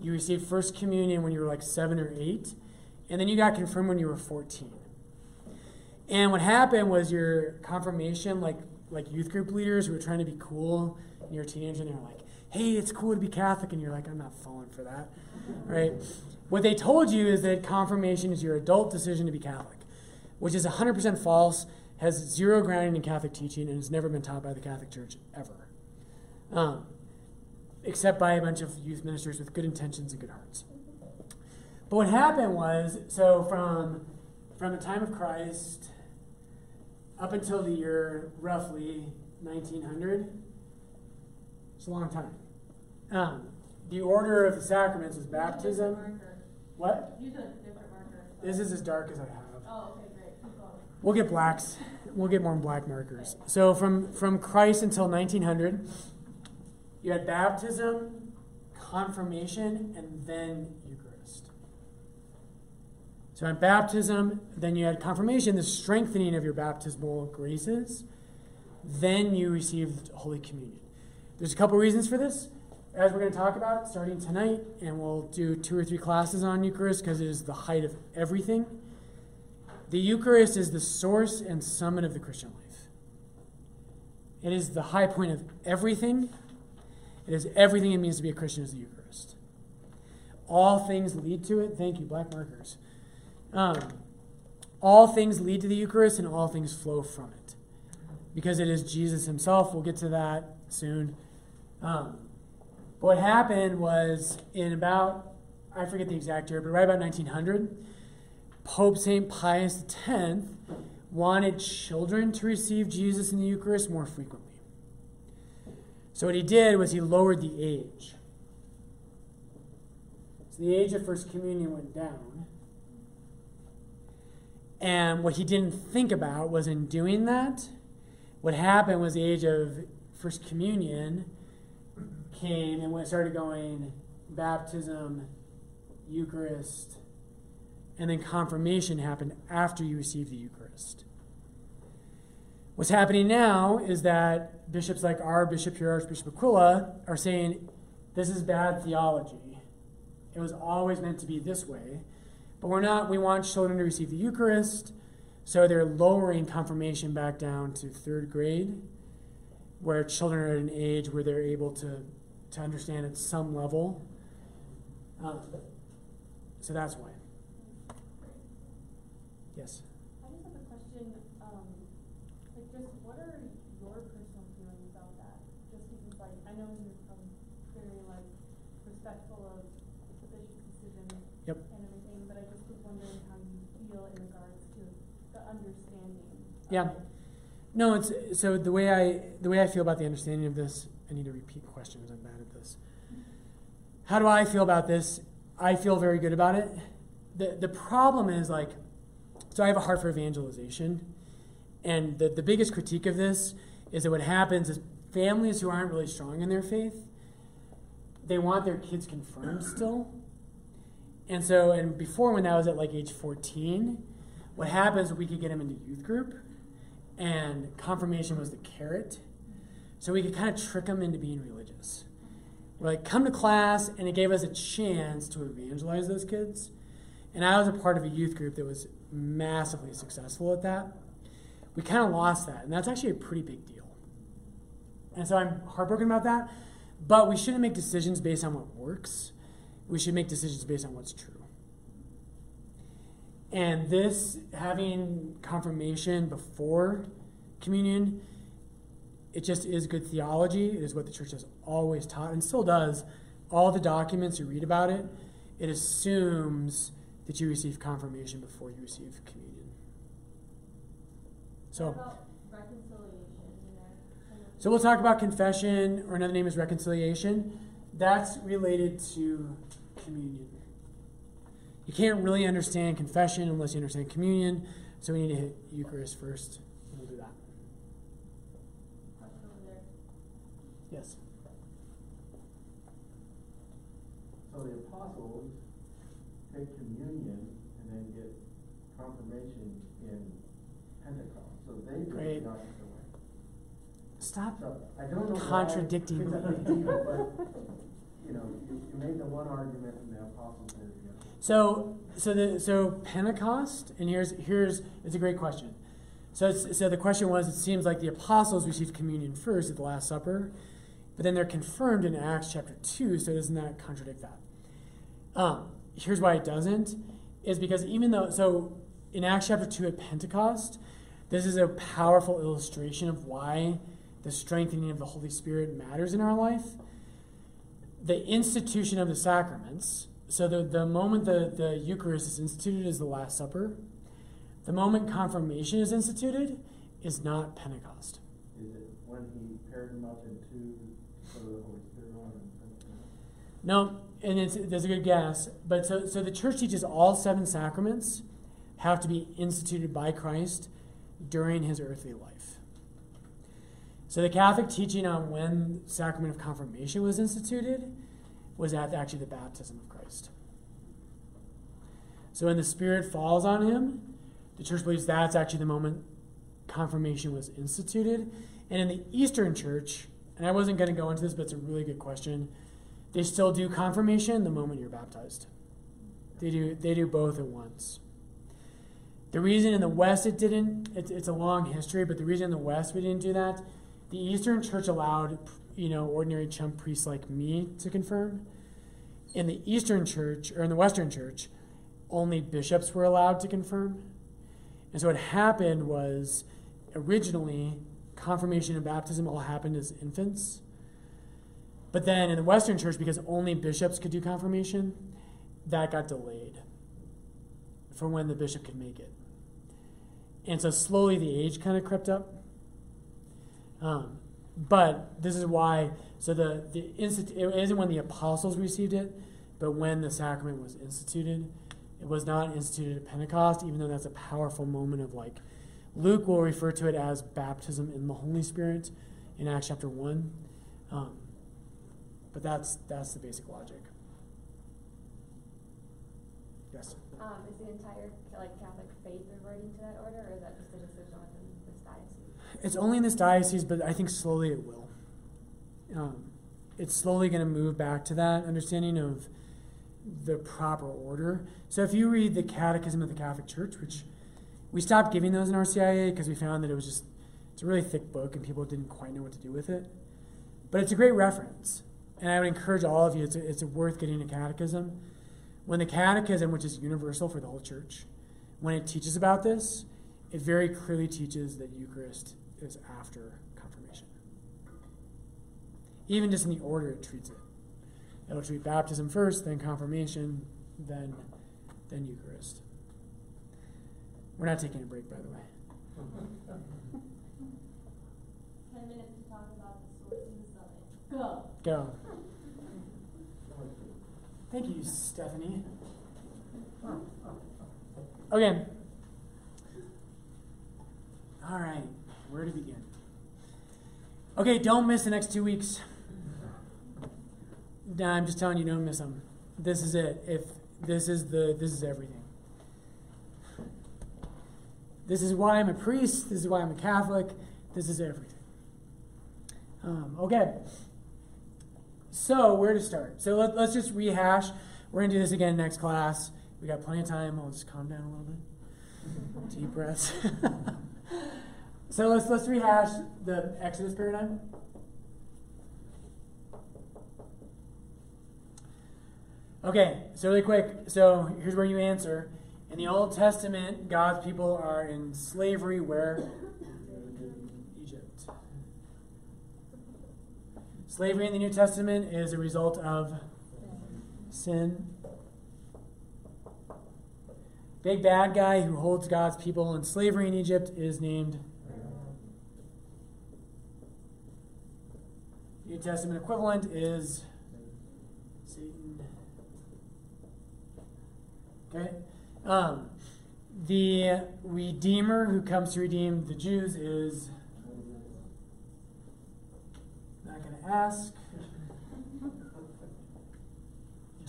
you received First Communion when you were like seven or eight, and then you got confirmed when you were fourteen. And what happened was your confirmation, like like youth group leaders who are trying to be cool, and you're a teenager, and they're like, "Hey, it's cool to be Catholic," and you're like, "I'm not falling for that," right? What they told you is that confirmation is your adult decision to be Catholic, which is 100% false, has zero grounding in Catholic teaching, and has never been taught by the Catholic Church ever, um, except by a bunch of youth ministers with good intentions and good hearts. But what happened was, so from from the time of Christ up until the year roughly 1900, it's a long time. Um, the order of the sacraments was baptism. What? Use a different marker. This is as dark as I have. Oh, okay, great. We'll get blacks. We'll get more black markers. So from from Christ until 1900, you had baptism, confirmation, and then. So at baptism, then you had confirmation, the strengthening of your baptismal graces. Then you received Holy Communion. There's a couple reasons for this, as we're going to talk about starting tonight, and we'll do two or three classes on Eucharist because it is the height of everything. The Eucharist is the source and summit of the Christian life. It is the high point of everything. It is everything it means to be a Christian is the Eucharist. All things lead to it. Thank you, black markers. Um, all things lead to the Eucharist, and all things flow from it, because it is Jesus Himself. We'll get to that soon. Um, what happened was in about I forget the exact year, but right about 1900, Pope St. Pius X wanted children to receive Jesus in the Eucharist more frequently. So what he did was he lowered the age. So the age of First Communion went down. And what he didn't think about was in doing that, what happened was the age of First Communion came and we started going baptism, Eucharist, and then confirmation happened after you received the Eucharist. What's happening now is that bishops like our bishop here, Archbishop Aquila, are saying this is bad theology. It was always meant to be this way. But we're not, we want children to receive the Eucharist, so they're lowering confirmation back down to third grade, where children are at an age where they're able to, to understand at some level. Um, so that's why. Yes. I just have a question, um, like just what are your personal feelings about that? Just because like, I know you're um, very like respectful of the bishop's decision Yep. and everything, but I just was wondering how you feel in regards to the understanding. Yeah. No, it's so the way I the way I feel about the understanding of this. I need to repeat questions. I'm bad at this. How do I feel about this? I feel very good about it. the The problem is like, so I have a heart for evangelization, and the the biggest critique of this is that what happens is families who aren't really strong in their faith, they want their kids confirmed still, and so and before when that was at like age 14, what happens we could get them into youth group and confirmation was the carrot. So we could kind of trick them into being religious. We're like, come to class, and it gave us a chance to evangelize those kids. And I was a part of a youth group that was massively successful at that. We kind of lost that, and that's actually a pretty big deal. And so I'm heartbroken about that, but we shouldn't make decisions based on what works. We should make decisions based on what's true. And this, having confirmation before communion, it just is good theology. It is what the church has always taught and still does. All the documents you read about it, it assumes that you receive confirmation before you receive communion. So, What about reconciliation in there? Kind of- so we'll talk about confession, or another name is reconciliation. That's related to communion. You can't really understand confession unless you understand communion, so we need to hit Eucharist first, we'll do that. Question over there. Yes. So the apostles take communion and then get confirmation in Pentecost, so they do Great. way. Stop. So, I don't know why Contradicting. a deal, but, You know, you, you made the one argument and the apostles did the other. So, so the so Pentecost, and here's here's it's a great question. So, so the question was: It seems like the apostles received communion first at the Last Supper, but then they're confirmed in Acts chapter two. So doesn't that contradict that? Um, here's why it doesn't: is because even though so in Acts chapter two at Pentecost, this is a powerful illustration of why the strengthening of the Holy Spirit matters in our life. The institution of the sacraments. So the, the moment the, the Eucharist is instituted is the Last Supper. The moment confirmation is instituted is not Pentecost. Is it when he paired them up in two, so the Holy Spirit on and? No, and it's, there's a good guess. But so, so the church teaches all seven sacraments have to be instituted by Christ during his earthly life. So the Catholic teaching on when sacrament of confirmation was instituted was at actually the baptism of Christ. So when the Spirit falls on him, the church believes that's actually the moment confirmation was instituted. And in the Eastern Church, and I wasn't going to go into this, but it's a really good question. They still do confirmation the moment you're baptized. They do they do both at once. The reason in the West it didn't, it's, it's a long history, but the reason in the West we didn't do that, the Eastern Church allowed you know, ordinary chump priests like me to confirm. In the Eastern Church, or in the Western Church, only bishops were allowed to confirm. And so what happened was originally confirmation and baptism all happened as infants. But then in the Western Church, because only bishops could do confirmation, that got delayed for when the bishop could make it. And so slowly the age kind of crept up. Um, but this is why, so the, the instit- it isn't when the apostles received it, but when the sacrament was instituted. It was not instituted at Pentecost, even though that's a powerful moment of like, Luke will refer to it as baptism in the Holy Spirit in Acts chapter 1. Um, but that's, that's the basic logic. Yes? Um, is the entire like Catholic faith reverting to that order, or is that just a decision within this diocese? It's only in this diocese, but I think slowly it will. Um, it's slowly going to move back to that understanding of the proper order. So if you read the Catechism of the Catholic Church, which we stopped giving those in RCIA because we found that it was just it's a really thick book and people didn't quite know what to do with it. But it's a great reference, and I would encourage all of you. It's a, it's a worth getting a catechism. When the Catechism, which is universal for the whole church, when it teaches about this, it very clearly teaches that Eucharist is after confirmation. Even just in the order it treats it. It'll treat baptism first, then confirmation, then then Eucharist. We're not taking a break, by the way. Ten minutes to talk about the sources of it. Go. Go. Thank you, Stephanie. Okay. All right. Where to begin? Okay, don't miss the next two weeks. Nah, I'm just telling you, don't miss them. This is it. If this is the this is everything. This is why I'm a priest. This is why I'm a Catholic. This is everything. Um, okay. So, where to start? So, let, us just rehash. We're to do this again next class. We got plenty of time. I'll just calm down a little bit. Deep breaths. so, let's, let's rehash the Exodus paradigm. Okay, so really quick. So, here's where you answer. In the Old Testament, God's people are in slavery where? Egypt. Slavery in the New Testament is a result of sin. Big bad guy who holds God's people in slavery in Egypt is named New Testament equivalent is Okay? Um, the Redeemer who comes to redeem the Jews is not going to ask.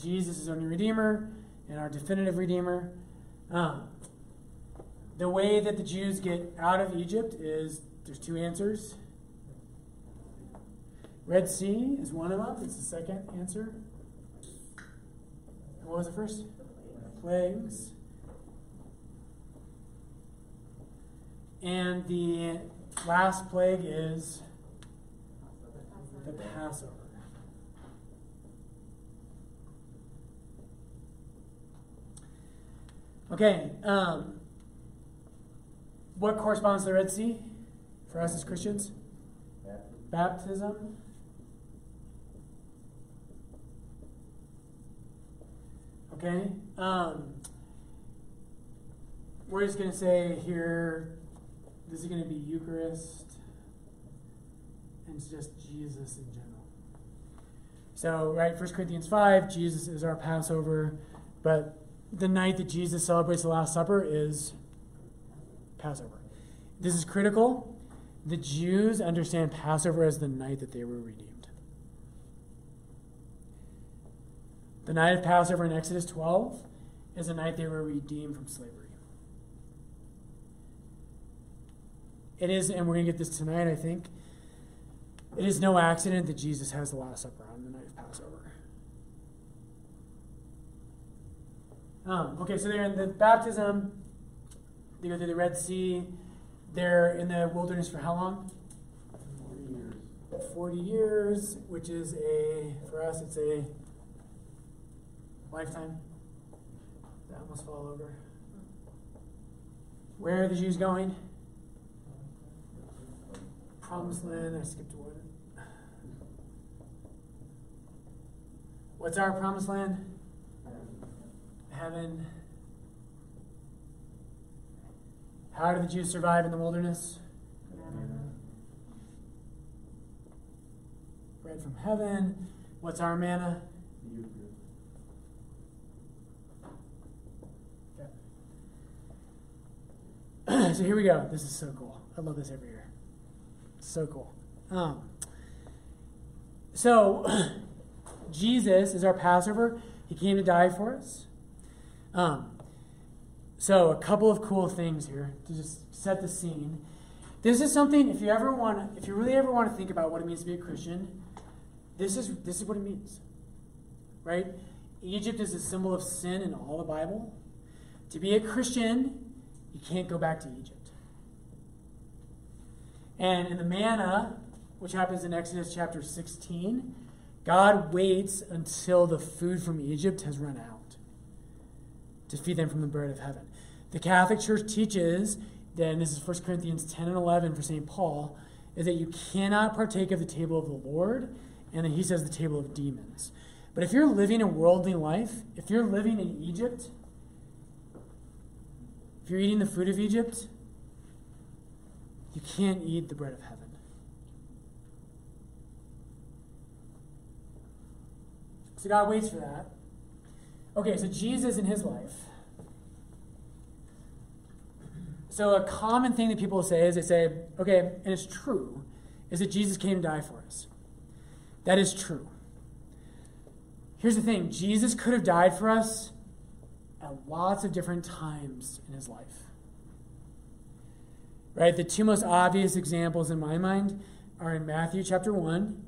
Jesus is our new Redeemer and our definitive Redeemer. Um, the way that the Jews get out of Egypt is there's two answers. Red Sea is one of them. It's the second answer. And what was the first? Plagues. And the last plague is the Passover. Okay, um, what corresponds to the Red Sea for us as Christians? Baptism. Okay, um, we're just going to say here, this is going to be Eucharist, and it's just Jesus in general. So, right, 1 Corinthians 5, Jesus is our Passover, but the night that Jesus celebrates the Last Supper is Passover. This is critical. The Jews understand Passover as the night that they were redeemed. The night of Passover in Exodus 12 is the night they were redeemed from slavery. It is, and we're going to get this tonight, I think. It is no accident that Jesus has the Last Supper on the night of Passover. Um, okay, so they're in the baptism. They go through the Red Sea. They're in the wilderness for how long? 40 years. 40 years, which is a, for us, it's a lifetime. That almost fall over. Where are the Jews going? Promised land. I skipped one. What's our promised land? Heaven. How did the Jews survive in the wilderness? Bread from heaven. What's our manna? The Eucharist. So here we go. This is so cool. I love this every year. So cool. Um, so Jesus is our Passover. He came to die for us. Um, so a couple of cool things here to just set the scene. This is something. If you ever want, if you really ever want to think about what it means to be a Christian, this is this is what it means, right? Egypt is a symbol of sin in all the Bible. To be a Christian, you can't go back to Egypt. And in the manna, which happens in Exodus chapter 16, God waits until the food from Egypt has run out to feed them from the bread of heaven. The Catholic Church teaches, then this is 1 Corinthians 10 and 11 for St. Paul, is that you cannot partake of the table of the Lord, and then he says the table of demons. But if you're living a worldly life, if you're living in Egypt, if you're eating the food of Egypt, you can't eat the bread of heaven. So God waits for that. Okay, so Jesus in his life. So a common thing that people say is they say, okay, and it's true, is that Jesus came to die for us. That is true. Here's the thing Jesus could have died for us at lots of different times in his life. Right? The two most obvious examples in my mind are in Matthew chapter 1,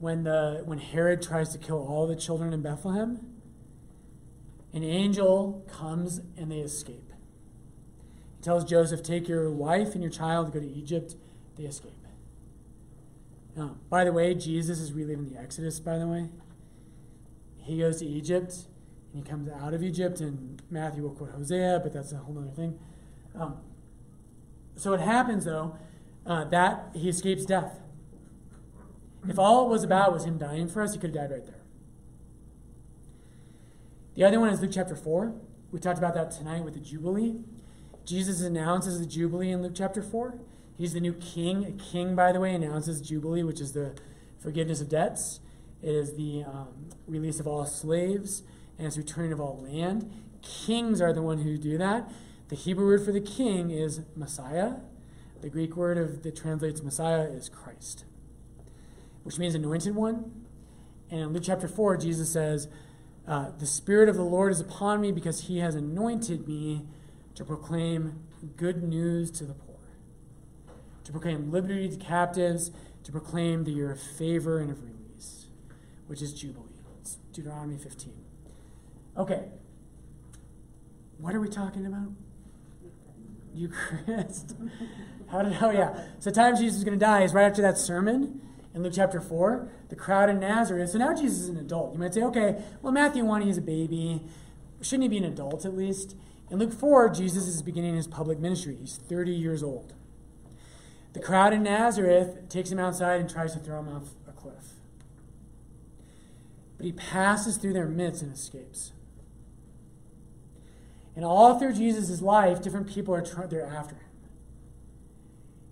when, the, when Herod tries to kill all the children in Bethlehem. An angel comes and they escape. He tells Joseph, Take your wife and your child, go to Egypt. They escape. Now, by the way, Jesus is reliving the Exodus, by the way. He goes to Egypt and he comes out of Egypt, and Matthew will quote Hosea, but that's a whole other thing. Um, so it happens, though, uh, that he escapes death. If all it was about was him dying for us, he could have died right there. The other one is Luke chapter 4. We talked about that tonight with the Jubilee. Jesus announces the Jubilee in Luke chapter 4. He's the new king. A king, by the way, announces Jubilee, which is the forgiveness of debts. It is the um, release of all slaves and it's returning of all land. Kings are the one who do that. The Hebrew word for the king is Messiah. The Greek word of, that translates Messiah is Christ, which means anointed one. And in Luke chapter 4, Jesus says, uh, The Spirit of the Lord is upon me because he has anointed me to proclaim good news to the poor, to proclaim liberty to captives, to proclaim the year of favor and of release, which is Jubilee. It's Deuteronomy 15. Okay. What are we talking about? Eucharist. How did, oh yeah. So the time Jesus is going to die is right after that sermon in Luke chapter 4, the crowd in Nazareth. So now Jesus is an adult. You might say, okay, well, Matthew 1, he's a baby. Shouldn't he be an adult at least? In Luke 4, Jesus is beginning his public ministry. He's 30 years old. The crowd in Nazareth takes him outside and tries to throw him off a cliff. But he passes through their midst and escapes. And all through Jesus' life, different people are try- they're after him.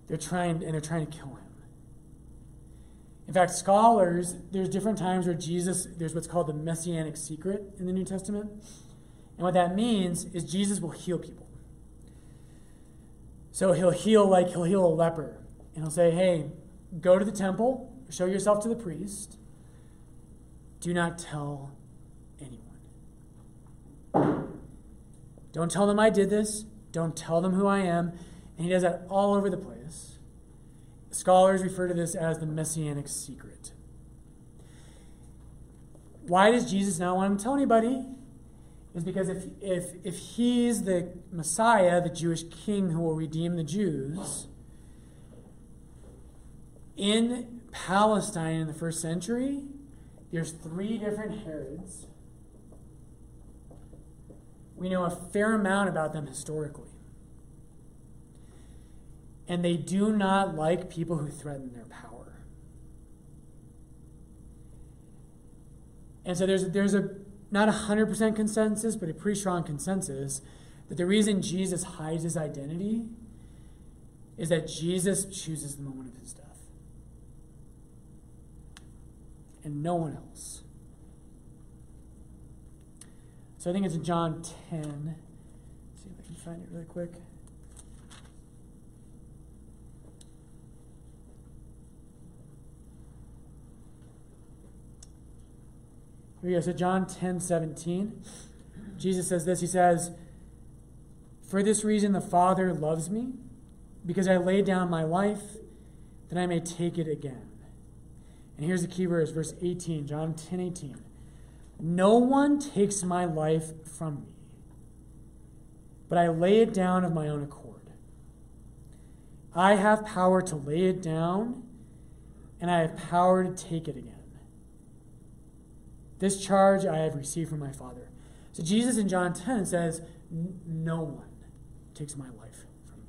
They're trying and they're trying to kill him. In fact, scholars, there's different times where Jesus, there's what's called the messianic secret in the New Testament. And what that means is Jesus will heal people. So he'll heal like he'll heal a leper. And he'll say, hey, go to the temple, show yourself to the priest. Do not tell anyone. Don't tell them I did this. Don't tell them who I am. And he does that all over the place. Scholars refer to this as the messianic secret. Why does Jesus not want him to tell anybody? Is because if, if, if he's the Messiah, the Jewish king who will redeem the Jews, in Palestine in the first century, there's three different Herods. We know a fair amount about them historically. And they do not like people who threaten their power. And so there's, there's a not a 100% consensus, but a pretty strong consensus that the reason Jesus hides his identity is that Jesus chooses the moment of his death. And no one else. So I think it's in John 10. Let's see if I can find it really quick. Here we go. So John 10 17. Jesus says this. He says, For this reason the Father loves me, because I lay down my life, that I may take it again. And here's the key verse, verse 18, John 10 18. No one takes my life from me, but I lay it down of my own accord. I have power to lay it down, and I have power to take it again. This charge I have received from my Father. So Jesus in John 10 says, No one takes my life from me.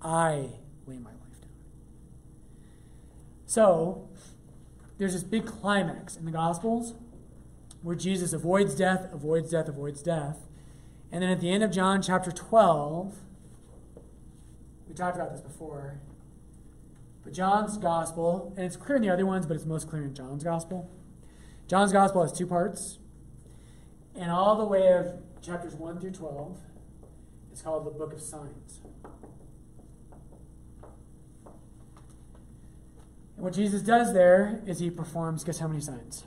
I lay my life down. So, there's this big climax in the Gospels where Jesus avoids death, avoids death, avoids death. And then at the end of John chapter 12, we talked about this before. But John's gospel, and it's clear in the other ones, but it's most clear in John's gospel. John's gospel has two parts. And all the way of chapters 1 through 12, it's called the book of signs. And what Jesus does there is he performs, guess how many signs?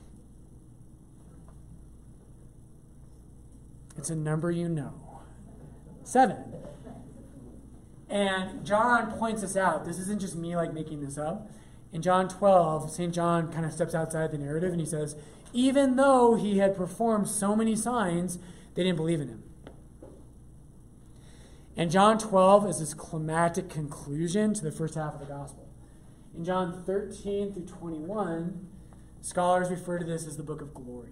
It's a number you know. Seven. And John points this out. This isn't just me like making this up. In John 12, St. John kind of steps outside the narrative and he says, even though he had performed so many signs, they didn't believe in him. And John 12 is this climactic conclusion to the first half of the gospel. In John 13 through 21, scholars refer to this as the book of glory.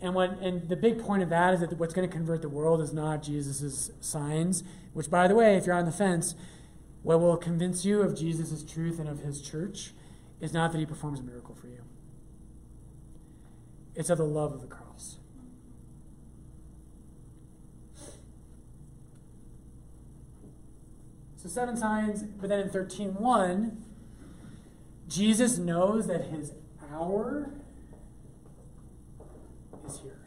And what and the big point of that is that what's going to convert the world is not Jesus' signs, which by the way, if you're on the fence, what will convince you of Jesus' truth and of his church is not that he performs a miracle for you. It's of the love of the cross. So seven signs, but then in 13.1, Jesus knows that his hour is here.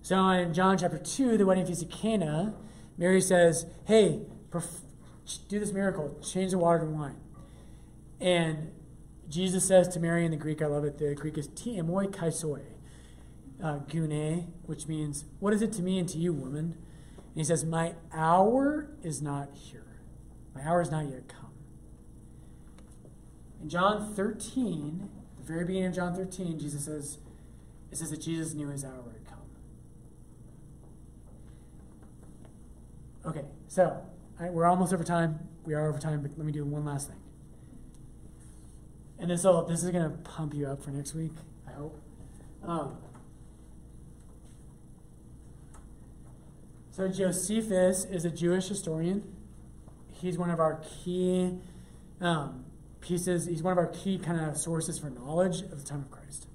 So in John chapter 2, the wedding feast of Cana, Mary says, Hey, perf- do this miracle, change the water to wine. And Jesus says to Mary in the Greek, I love it, the Greek is ti emoi kaisoi, uh, gune, which means, What is it to me and to you, woman? And he says, My hour is not here. My hour is not yet come. In John 13, the very beginning of John 13, Jesus says, it says that Jesus knew his hour had come. Okay, so we're almost over time. We are over time, but let me do one last thing. And this will, this is going to pump you up for next week, I hope. Um, so Josephus is a Jewish historian. He's one of our key um, pieces. He's one of our key kind of sources for knowledge of the time of Christ.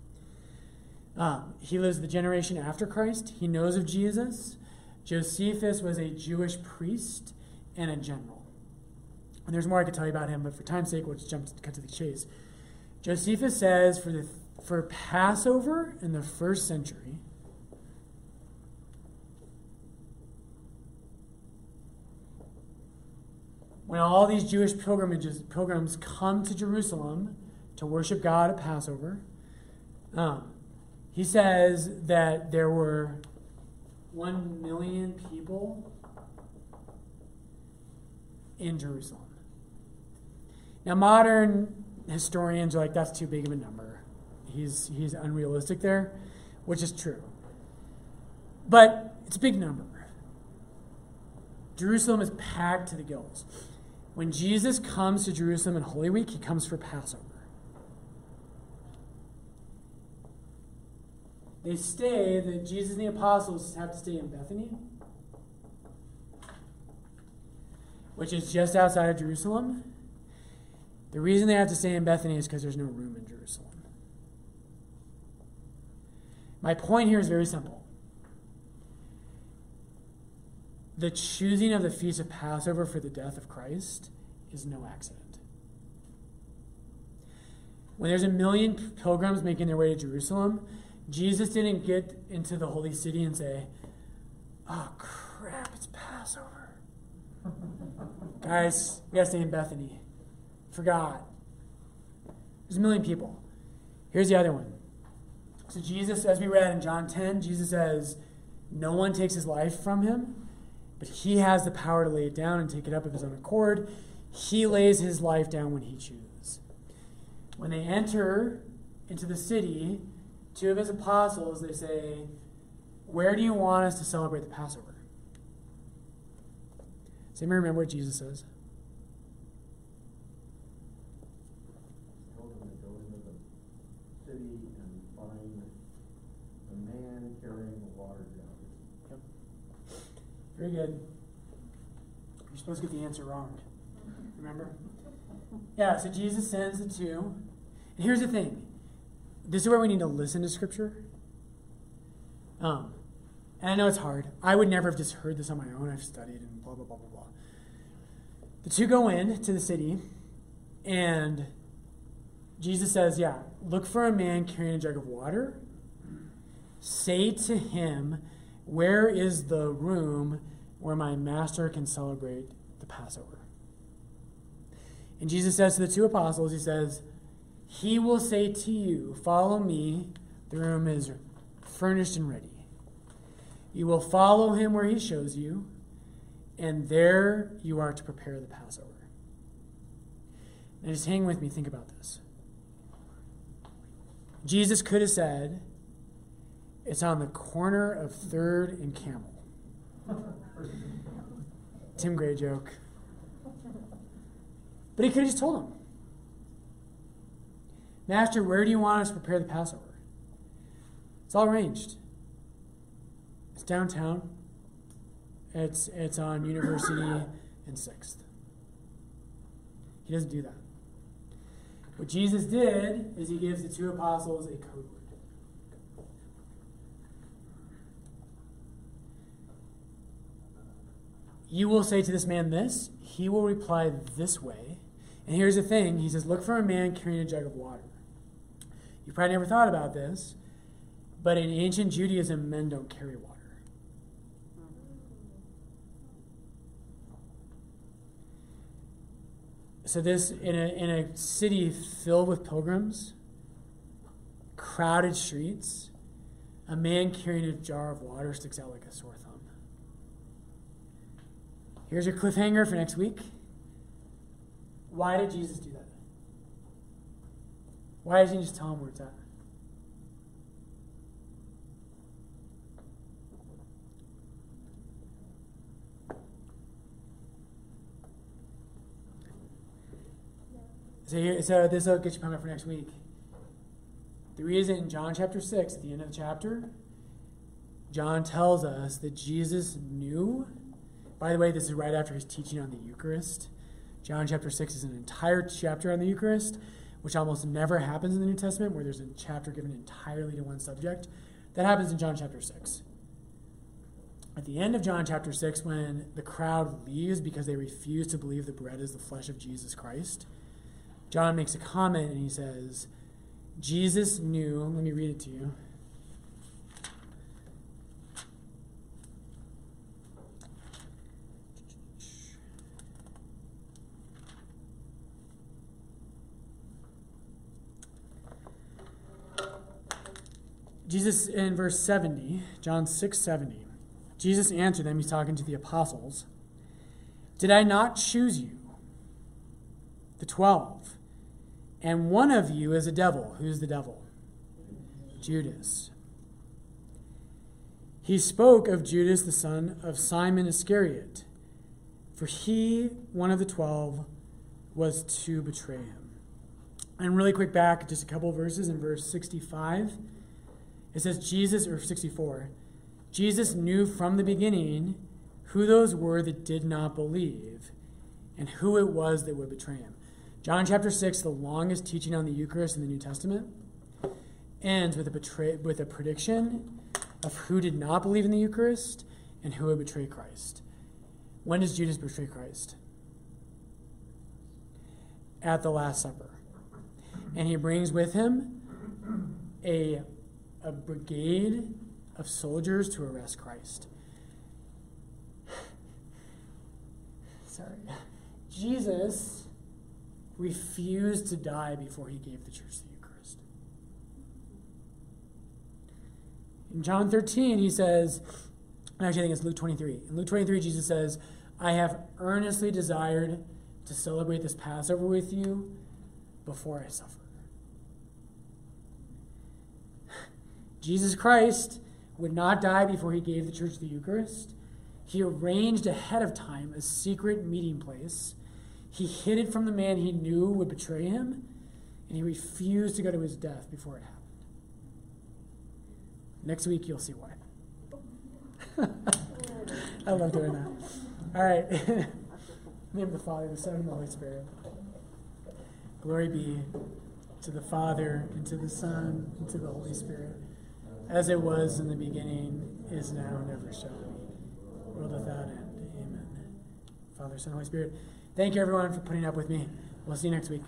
Um, he lives the generation after Christ. He knows of Jesus. Josephus was a Jewish priest and a general. And there's more I could tell you about him, but for time's sake, we'll just jump to, cut to the chase. Josephus says for the for Passover in the first century, when all these Jewish pilgrimages pilgrims come to Jerusalem to worship God at Passover, um, he says that there were one million people in Jerusalem. Now, modern historians are like, that's too big of a number. He's, he's unrealistic there, which is true. But it's a big number. Jerusalem is packed to the gills. When Jesus comes to Jerusalem in Holy Week, he comes for Passover. They stay, that Jesus and the apostles have to stay in Bethany, which is just outside of Jerusalem. The reason they have to stay in Bethany is because there's no room in Jerusalem. My point here is very simple. The choosing of the Feast of Passover for the death of Christ is no accident. When there's a million pilgrims making their way to Jerusalem, Jesus didn't get into the holy city and say, Oh crap, it's Passover. Guys, we gotta stay in Bethany. Forgot. There's a million people. Here's the other one. So, Jesus, as we read in John 10, Jesus says, No one takes his life from him, but he has the power to lay it down and take it up of his own accord. He lays his life down when he chooses. When they enter into the city, two of his apostles, they say, Where do you want us to celebrate the Passover? Does anybody remember what Jesus says? Very good. You're supposed to get the answer wrong. Remember? Yeah, so Jesus sends the two. And here's the thing this is where we need to listen to Scripture. Um, and I know it's hard. I would never have just heard this on my own. I've studied and blah, blah, blah, blah, blah. The two go in to the city, and Jesus says, Yeah, look for a man carrying a jug of water. Say to him, Where is the room where my master can celebrate the Passover? And Jesus says to the two apostles, He says, He will say to you, Follow me. The room is furnished and ready. You will follow him where he shows you, and there you are to prepare the Passover. Now, just hang with me, think about this. Jesus could have said, It's on the corner of 3rd and Camel. Tim Gray joke. But he could have just told him, Master, where do you want us to prepare the Passover? It's all arranged. It's downtown. It's it's on University and Sixth. He doesn't do that. What Jesus did is he gives the two apostles a code You will say to this man this, he will reply this way. And here's the thing he says, Look for a man carrying a jug of water. You probably never thought about this, but in ancient Judaism, men don't carry water. So this in a in a city filled with pilgrims, crowded streets, a man carrying a jar of water sticks out like a sore thumb. Here's your cliffhanger for next week. Why did Jesus do that? Why doesn't he just tell him where it's at? So, here, so this will get you pumped up for next week. The reason in John chapter 6, at the end of the chapter, John tells us that Jesus knew. By the way, this is right after his teaching on the Eucharist. John chapter 6 is an entire chapter on the Eucharist, which almost never happens in the New Testament, where there's a chapter given entirely to one subject. That happens in John chapter 6. At the end of John chapter 6, when the crowd leaves because they refuse to believe the bread is the flesh of Jesus Christ, John makes a comment and he says, Jesus knew, let me read it to you. Jesus in verse 70, John 6 70, Jesus answered them, he's talking to the apostles, Did I not choose you, the twelve? And one of you is a devil. Who's the devil? Judas. he spoke of Judas, the son of Simon Iscariot, for he, one of the twelve, was to betray him. And really quick back, just a couple of verses in verse 65. It says, Jesus, or 64, Jesus knew from the beginning who those were that did not believe and who it was that would betray him. John chapter 6, the longest teaching on the Eucharist in the New Testament, ends with a, betray, with a prediction of who did not believe in the Eucharist and who would betray Christ. When does Judas betray Christ? At the Last Supper. And he brings with him a, a brigade of soldiers to arrest Christ. Sorry. Jesus refused to die before he gave the church the Eucharist. In John 13, he says, actually, I think it's Luke 23. In Luke 23, Jesus says, I have earnestly desired to celebrate this Passover with you before I suffer. Jesus Christ would not die before he gave the church the Eucharist. He arranged ahead of time a secret meeting place. He hid it from the man he knew would betray him, and he refused to go to his death before it happened. Next week, you'll see why. I love doing that. All right. Name of the Father, the Son, and the Holy Spirit. Glory be to the Father, and to the Son, and to the Holy Spirit, as it was in the beginning, is now, and ever shall be, world without end. Amen. Father, Son, Holy Spirit. Thank you, everyone, for putting up with me. We'll see you next week.